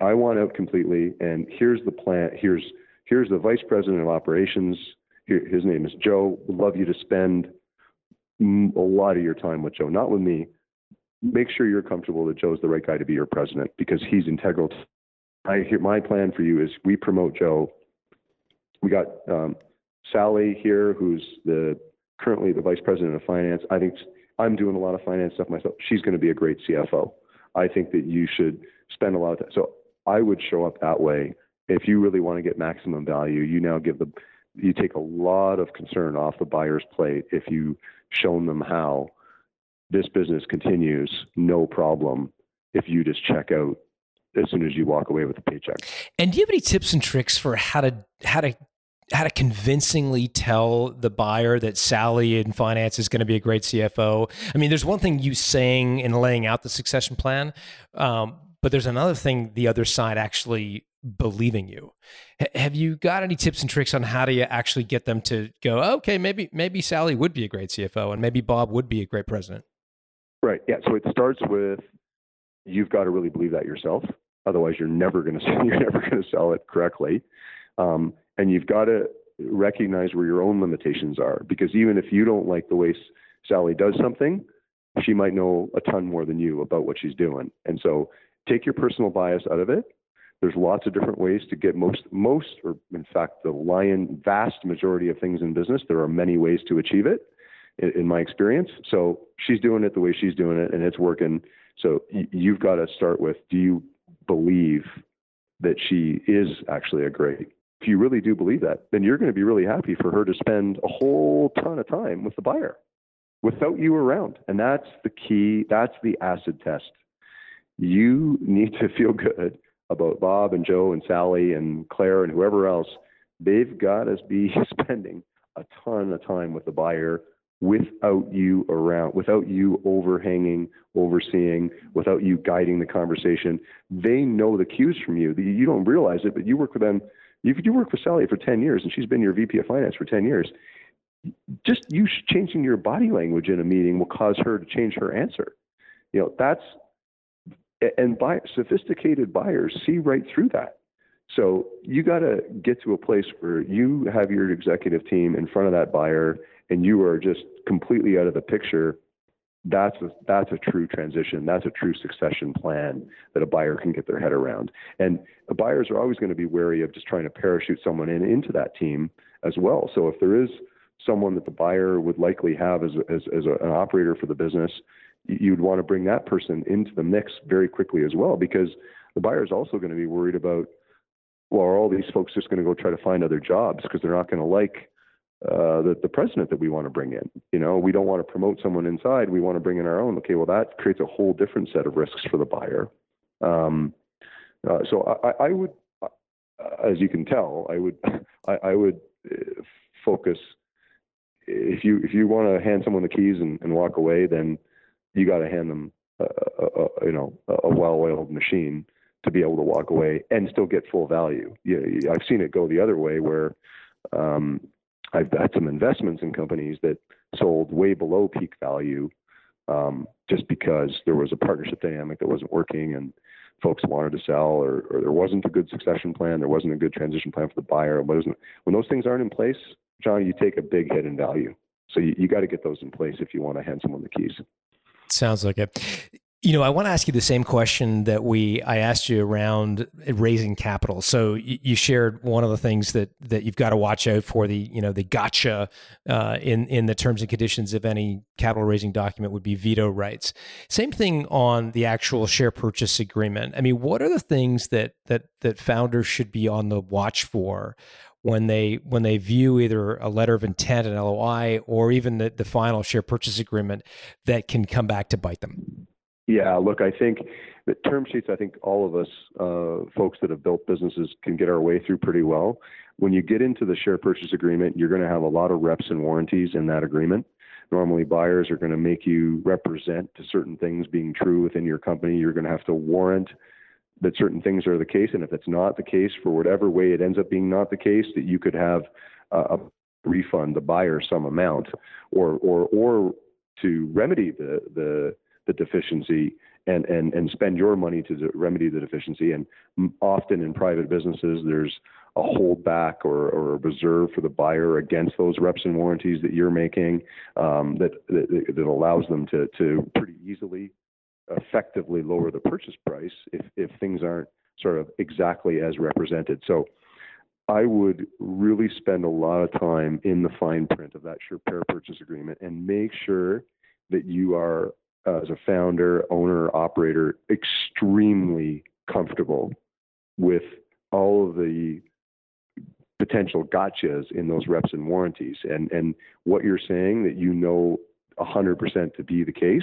I want out completely, and here's the plan. Here's here's the vice president of operations. Here, his name is Joe. Would love you to spend a lot of your time with Joe, not with me. Make sure you're comfortable that Joe's the right guy to be your president because he's integral. To, I my plan for you is we promote Joe. We got um, Sally here, who's the currently the vice president of finance. I think I'm doing a lot of finance stuff myself. She's going to be a great CFO. I think that you should spend a lot of time. So I would show up that way. If you really want to get maximum value, you now give the you take a lot of concern off the buyer's plate if you shown them how this business continues no problem if you just check out as soon as you walk away with a paycheck. And do you have any tips and tricks for how to how to how to convincingly tell the buyer that Sally in finance is going to be a great CFO. I mean, there's one thing you saying and laying out the succession plan, um, but there's another thing the other side actually believing you. H- have you got any tips and tricks on how do you actually get them to go, okay, maybe maybe Sally would be a great CFO and maybe Bob would be a great president? Right. Yeah. So it starts with you've got to really believe that yourself. Otherwise, you're never going to you're never going to sell it correctly. Um, and you've got to recognize where your own limitations are because even if you don't like the way Sally does something, she might know a ton more than you about what she's doing. And so take your personal bias out of it. There's lots of different ways to get most, most, or in fact, the lion, vast majority of things in business. There are many ways to achieve it, in, in my experience. So she's doing it the way she's doing it, and it's working. So y- you've got to start with: Do you believe that she is actually a great if you really do believe that, then you're going to be really happy for her to spend a whole ton of time with the buyer without you around. And that's the key, that's the acid test. You need to feel good about Bob and Joe and Sally and Claire and whoever else. They've got to be spending a ton of time with the buyer without you around, without you overhanging, overseeing, without you guiding the conversation. They know the cues from you. You don't realize it, but you work with them you you work for Sally for 10 years and she's been your VP of finance for 10 years. Just you changing your body language in a meeting will cause her to change her answer. You know, that's and buy, sophisticated buyers see right through that. So you got to get to a place where you have your executive team in front of that buyer and you are just completely out of the picture. That's a, that's a true transition. That's a true succession plan that a buyer can get their head around. And buyers are always going to be wary of just trying to parachute someone in into that team as well. So if there is someone that the buyer would likely have as, as, as a, an operator for the business, you'd want to bring that person into the mix very quickly as well because the buyer is also going to be worried about well are all these folks just going to go try to find other jobs because they're not going to like uh, the, the president that we want to bring in. You know, we don't want to promote someone inside. We want to bring in our own. Okay, well, that creates a whole different set of risks for the buyer. Um, uh, so I, I would, uh, as you can tell, I would, I, I would uh, focus. If you if you want to hand someone the keys and, and walk away, then you got to hand them, a, a, a, you know, a well-oiled machine to be able to walk away and still get full value. Yeah, I've seen it go the other way where um, I've had some investments in companies that sold way below peak value um, just because there was a partnership dynamic that wasn't working and folks wanted to sell or, or there wasn't a good succession plan, there wasn't a good transition plan for the buyer. When those things aren't in place, John, you take a big hit in value. So you, you got to get those in place if you want to hand someone the keys. Sounds like it. You know, I want to ask you the same question that we I asked you around raising capital. So you, shared one of the things that that you've got to watch out for the you know the gotcha uh, in in the terms and conditions of any capital raising document would be veto rights. Same thing on the actual share purchase agreement. I mean, what are the things that that that founders should be on the watch for when they when they view either a letter of intent, an LOI, or even the, the final share purchase agreement that can come back to bite them? Yeah, look, I think the term sheets, I think all of us uh, folks that have built businesses can get our way through pretty well. When you get into the share purchase agreement, you're going to have a lot of reps and warranties in that agreement. Normally, buyers are going to make you represent to certain things being true within your company. You're going to have to warrant that certain things are the case, and if it's not the case, for whatever way it ends up being not the case, that you could have uh, a refund the buyer some amount, or or or to remedy the the the deficiency and, and, and spend your money to remedy the deficiency. And often in private businesses, there's a holdback or, or a reserve for the buyer against those reps and warranties that you're making um, that, that, that allows them to, to pretty easily effectively lower the purchase price if, if things aren't sort of exactly as represented. So I would really spend a lot of time in the fine print of that sure pair purchase agreement and make sure that you are uh, as a founder, owner, operator, extremely comfortable with all of the potential gotchas in those reps and warranties. And, and what you're saying that you know 100% to be the case,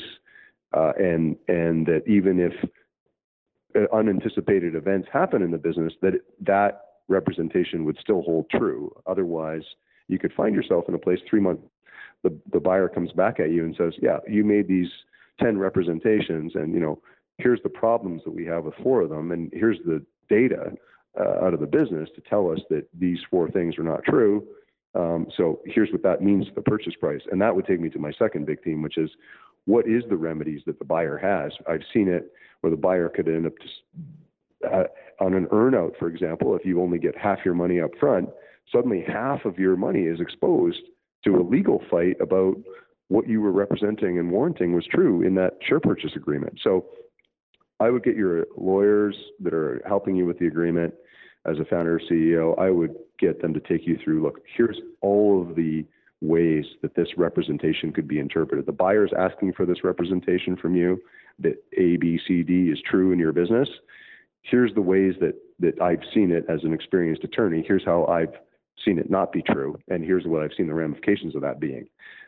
uh, and, and that even if uh, unanticipated events happen in the business, that that representation would still hold true. Otherwise, you could find yourself in a place three months. The, the buyer comes back at you and says, "Yeah, you made these 10 representations and you know here's the problems that we have with four of them and here's the data uh, out of the business to tell us that these four things are not true um, so here's what that means to the purchase price and that would take me to my second big theme which is what is the remedies that the buyer has i've seen it where the buyer could end up just uh, on an earnout for example if you only get half your money up front suddenly half of your money is exposed to a legal fight about what you were representing and warranting was true in that share purchase agreement. So I would get your lawyers that are helping you with the agreement as a founder or CEO, I would get them to take you through look, here's all of the ways that this representation could be interpreted. The buyer is asking for this representation from you that A, B, C, D is true in your business. Here's the ways that, that I've seen it as an experienced attorney. Here's how I've seen it not be true. And here's what I've seen the ramifications of that being.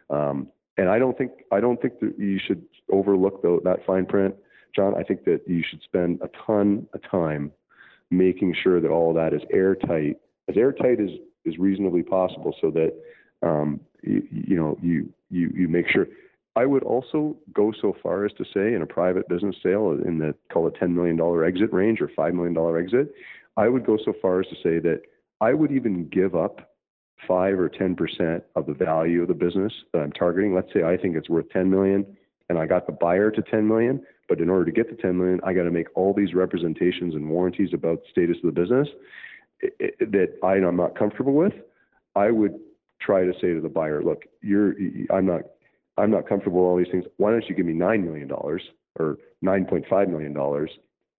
Um, and I don't think I don't think that you should overlook the, that fine print, John. I think that you should spend a ton of time making sure that all of that is airtight, as airtight as is reasonably possible, so that um, you, you know you you you make sure. I would also go so far as to say in a private business sale in the call it $10 million exit range or $5 million exit, I would go so far as to say that I would even give up five or ten percent of the value of the business that I'm targeting. Let's say I think it's worth 10 million, and I got the buyer to 10 million. but in order to get the 10 million, I got to make all these representations and warranties about the status of the business eh, eh, that I, am not comfortable with. I would try to say to the buyer, look, you're, I'm not, I'm not comfortable with all these things. Why don't you give me $9 million or $9.5 million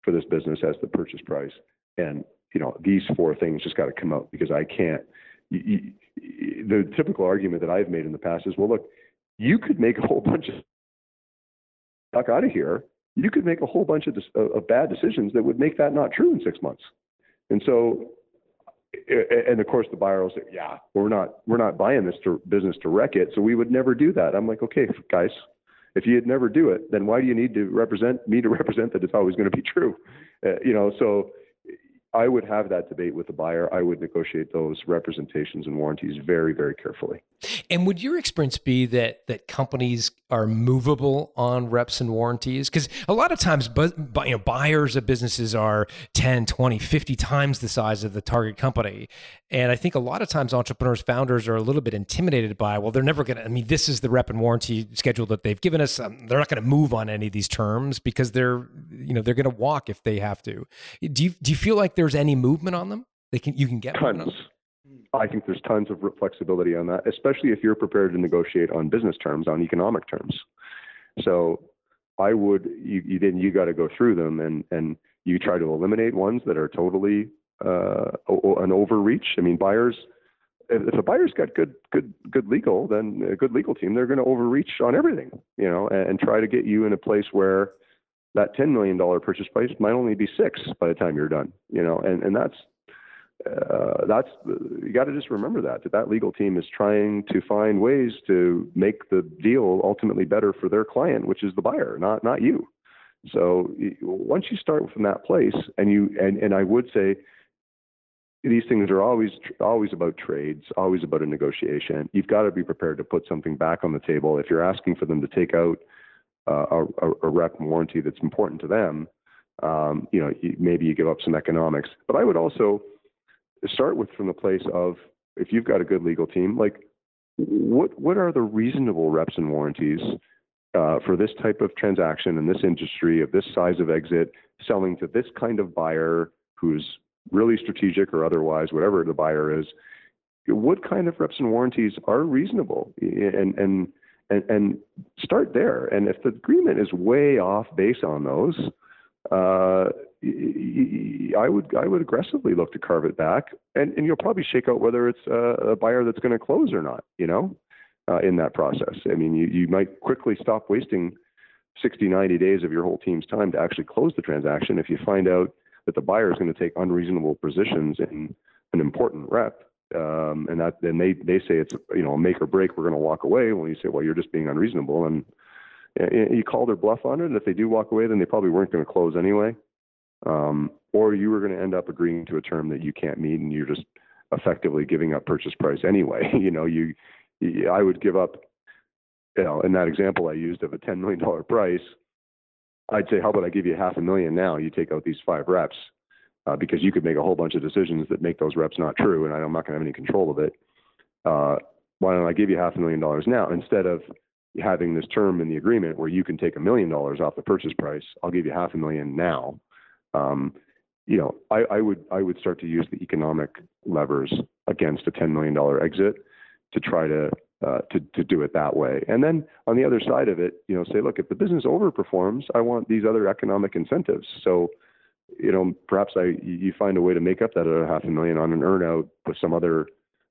for this business as the purchase price? And, you know, these four things just got to come out because I can't. You, you, the typical argument that I've made in the past is, well, look, you could make a whole bunch of duck out of here. You could make a whole bunch of, of bad decisions that would make that not true in six months. And so and of course the buyer will say, "Yeah, we're not we're not buying this to, business to wreck it, so we would never do that." I'm like, "Okay, guys, if you'd never do it, then why do you need to represent me to represent that it's always going to be true?" Uh, you know, so I would have that debate with the buyer. I would negotiate those representations and warranties very, very carefully. And would your experience be that that companies are movable on reps and warranties? Because a lot of times, but, you know, buyers of businesses are 10, 20, 50 times the size of the target company. And I think a lot of times entrepreneurs, founders are a little bit intimidated by, well, they're never going to, I mean, this is the rep and warranty schedule that they've given us. Um, they're not going to move on any of these terms because they're, you know, they're going to walk if they have to. Do you, do you feel like there's any movement on them? They can, you can get tons. I think there's tons of flexibility on that, especially if you're prepared to negotiate on business terms, on economic terms. So I would, you, you then you got to go through them and, and you try to eliminate ones that are totally uh, an overreach. I mean, buyers, if a buyer's got good, good, good legal, then a good legal team, they're going to overreach on everything, you know, and, and try to get you in a place where that $10 million purchase price might only be six by the time you're done, you know, and, and that's, uh, that's you got to just remember that that that legal team is trying to find ways to make the deal ultimately better for their client, which is the buyer, not not you. So once you start from that place, and you and and I would say these things are always always about trades, always about a negotiation. You've got to be prepared to put something back on the table if you're asking for them to take out uh, a, a rep warranty that's important to them. Um, you know, maybe you give up some economics, but I would also start with from the place of if you've got a good legal team, like what what are the reasonable reps and warranties uh, for this type of transaction in this industry of this size of exit, selling to this kind of buyer who's really strategic or otherwise, whatever the buyer is. What kind of reps and warranties are reasonable, and and and, and start there. And if the agreement is way off base on those, uh, I would I would aggressively look to carve it back, and and you'll probably shake out whether it's a, a buyer that's going to close or not. You know, uh, in that process. I mean, you you might quickly stop wasting 60, 90 days of your whole team's time to actually close the transaction if you find out that the buyer is going to take unreasonable positions in an important rep. Um, and that then they they say it's you know make or break. We're going to walk away. When you say, well, you're just being unreasonable, and you call their bluff on it. And if they do walk away, then they probably weren't going to close anyway. Um, or you were going to end up agreeing to a term that you can't meet, and you're just effectively giving up purchase price anyway. you know, you, you, I would give up, you know, in that example I used of a $10 million price, I'd say, how about I give you half a million now? You take out these five reps uh, because you could make a whole bunch of decisions that make those reps not true, and I'm not going to have any control of it. Uh, why don't I give you half a million dollars now instead of having this term in the agreement where you can take a million dollars off the purchase price. I'll give you half a million now. Um, you know, I, I, would I would start to use the economic levers against a ten million dollar exit to try to uh, to to do it that way. And then on the other side of it, you know, say, look, if the business overperforms, I want these other economic incentives. So, you know, perhaps I you find a way to make up that other half a million on an earnout with some other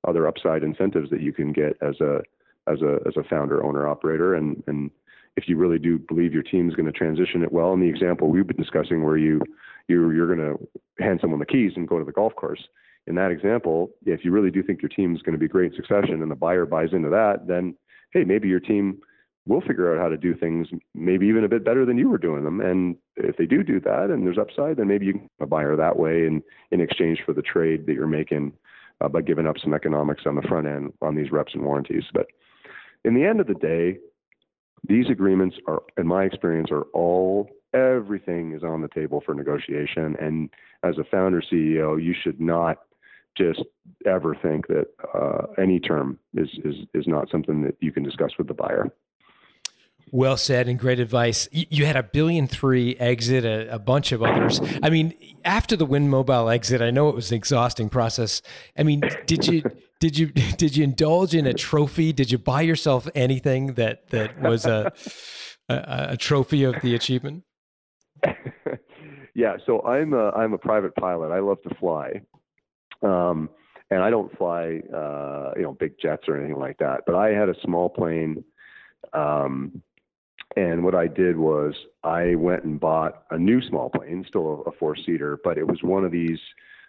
other upside incentives that you can get as a as a as a founder, owner, operator, and and if you really do believe your team is going to transition it well, in the example we've been discussing, where you you you're going to hand someone the keys and go to the golf course. In that example, if you really do think your team is going to be great in succession, and the buyer buys into that, then hey, maybe your team will figure out how to do things maybe even a bit better than you were doing them. And if they do do that and there's upside, then maybe you can a buyer that way in, in exchange for the trade that you're making uh, by giving up some economics on the front end on these reps and warranties. But in the end of the day, these agreements are, in my experience, are all everything is on the table for negotiation. And as a founder CEO, you should not just ever think that uh, any term is, is is not something that you can discuss with the buyer. Well said and great advice. You, had a billion three exit, a, a, bunch of others. I mean, after the Wind Mobile exit, I know it was an exhausting process. I mean, did you did you did you indulge in a trophy? Did you buy yourself anything that that was a a, a trophy of the achievement? yeah, so I'm a I'm a private pilot. I love to fly. Um, and I don't fly, uh, you know, big jets or anything like that. But I had a small plane, um, and what I did was I went and bought a new small plane, still a, four seater, but it was one of these.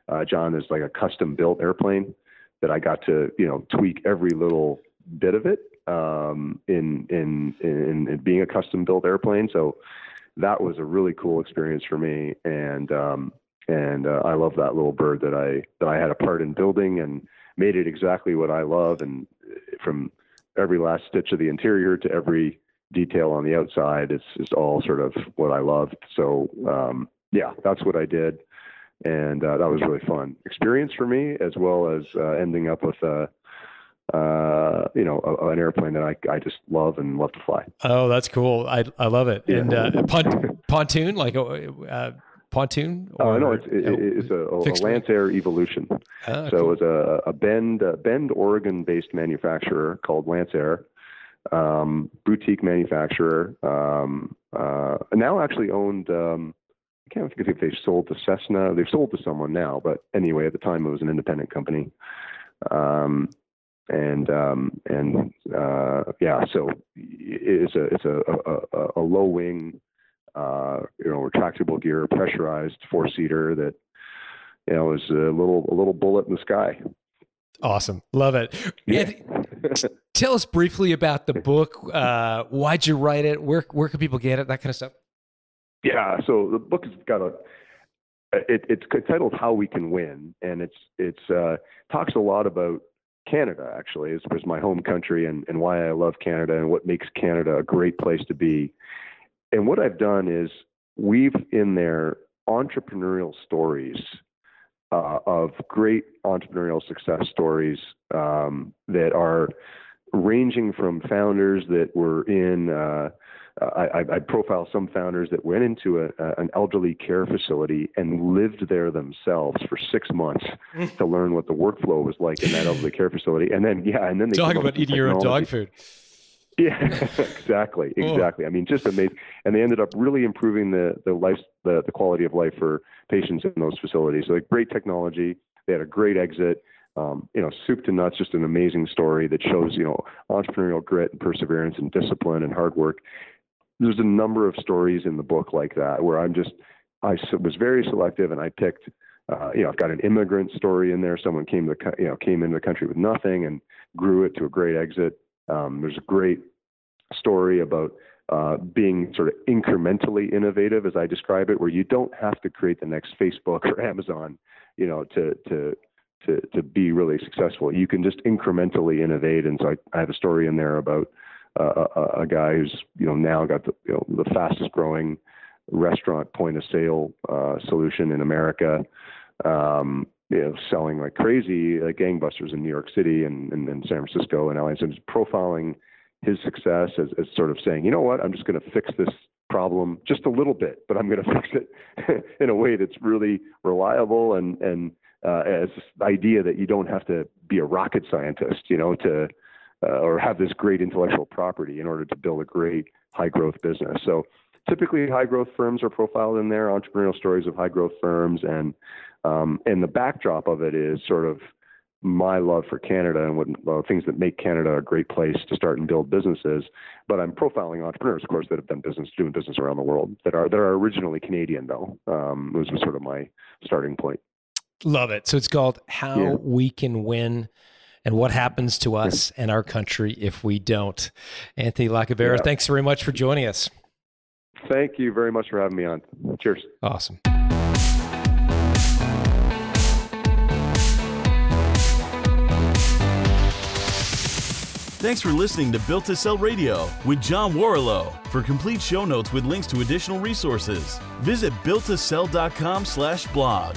Uh, John is like a custom built airplane that I got to, you know, tweak every little bit of it um, in, in in in being a custom built airplane. So that was a really cool experience for me, and um, and uh, I love that little bird that I that I had a part in building and made it exactly what I love, and from every last stitch of the interior to every detail on the outside, it's just all sort of what I loved. So um, yeah, that's what I did, and uh, that was really fun experience for me, as well as uh, ending up with a. Uh, you know, a, an airplane that I, I just love and love to fly. Oh, that's cool. I, I love it. Yeah. And uh, pont- pontoon, like uh, pontoon? Oh uh, no, it's it, it's a, a, a Lancair Evolution. Ah, so cool. it was a, a Bend uh, Bend Oregon based manufacturer called Lancair, um, boutique manufacturer. Um, uh, now actually owned. Um, I can't think if they sold to Cessna. They've sold to someone now, but anyway, at the time it was an independent company. Um, and um, and uh, yeah, so it's a it's a, a, a low wing uh, you know, retractable gear, pressurized four seater that, you know, is a little, a little bullet in the sky. Awesome. Love it. Yeah. tell us briefly about the book. Uh, why'd you write it? Where, where can people get it? That kind of stuff. Yeah. So the book has got a, it, it's titled How We Can Win. And it's, it's, uh, talks a lot about Canada actually is was my home country and, and why I love Canada and what makes Canada a great place to be and what I've done is we've in there entrepreneurial stories uh, of great entrepreneurial success stories um, that are ranging from founders that were in. Uh, I, I, profile some founders that went into a, an elderly care facility and lived there themselves for six months to learn what the workflow was like in that elderly care facility. And then, yeah, and then they talk about eating your own dog food. Yeah, exactly, oh. exactly. Oh. I mean, just amazing. And they ended up really improving the the life, the, the quality of life for patients in those facilities. So, like, great technology. They had a great exit. Um, you know, soup to nuts, just an amazing story that shows you know entrepreneurial grit and perseverance and discipline and hard work. There's a number of stories in the book like that where I'm just I was very selective and I picked. Uh, you know, I've got an immigrant story in there. Someone came to you know came into the country with nothing and grew it to a great exit. Um, there's a great story about uh, being sort of incrementally innovative, as I describe it, where you don't have to create the next Facebook or Amazon, you know, to to to to be really successful. You can just incrementally innovate. And so I, I have a story in there about uh, a, a, guy who's you know now got the you know the fastest growing restaurant point of sale uh, solution in America. Um, you know, selling like crazy, like gangbusters in New York City and, and, and San Francisco and LA. So just profiling his success as, as sort of saying, you know what, I'm just going to fix this problem just a little bit, but I'm going to fix it in a way that's really reliable and and uh, as the idea that you don't have to be a rocket scientist, you know, to uh, or have this great intellectual property in order to build a great high growth business. So typically, high growth firms are profiled in there, entrepreneurial stories of high growth firms, and um, and the backdrop of it is sort of my love for Canada and what uh, things that make Canada a great place to start and build businesses. But I'm profiling entrepreneurs, of course, that have done business, doing business around the world that are that are originally Canadian, though. Um, was sort of my starting point. Love it. So it's called How yeah. We Can Win and what happens to us yeah. and our country if we don't. Anthony Lacavera, yeah. thanks very much for joining us. Thank you very much for having me on. Cheers. Awesome. Thanks for listening to Built to Sell Radio with John Warrillow. For complete show notes with links to additional resources, visit builttosell.com slash blog.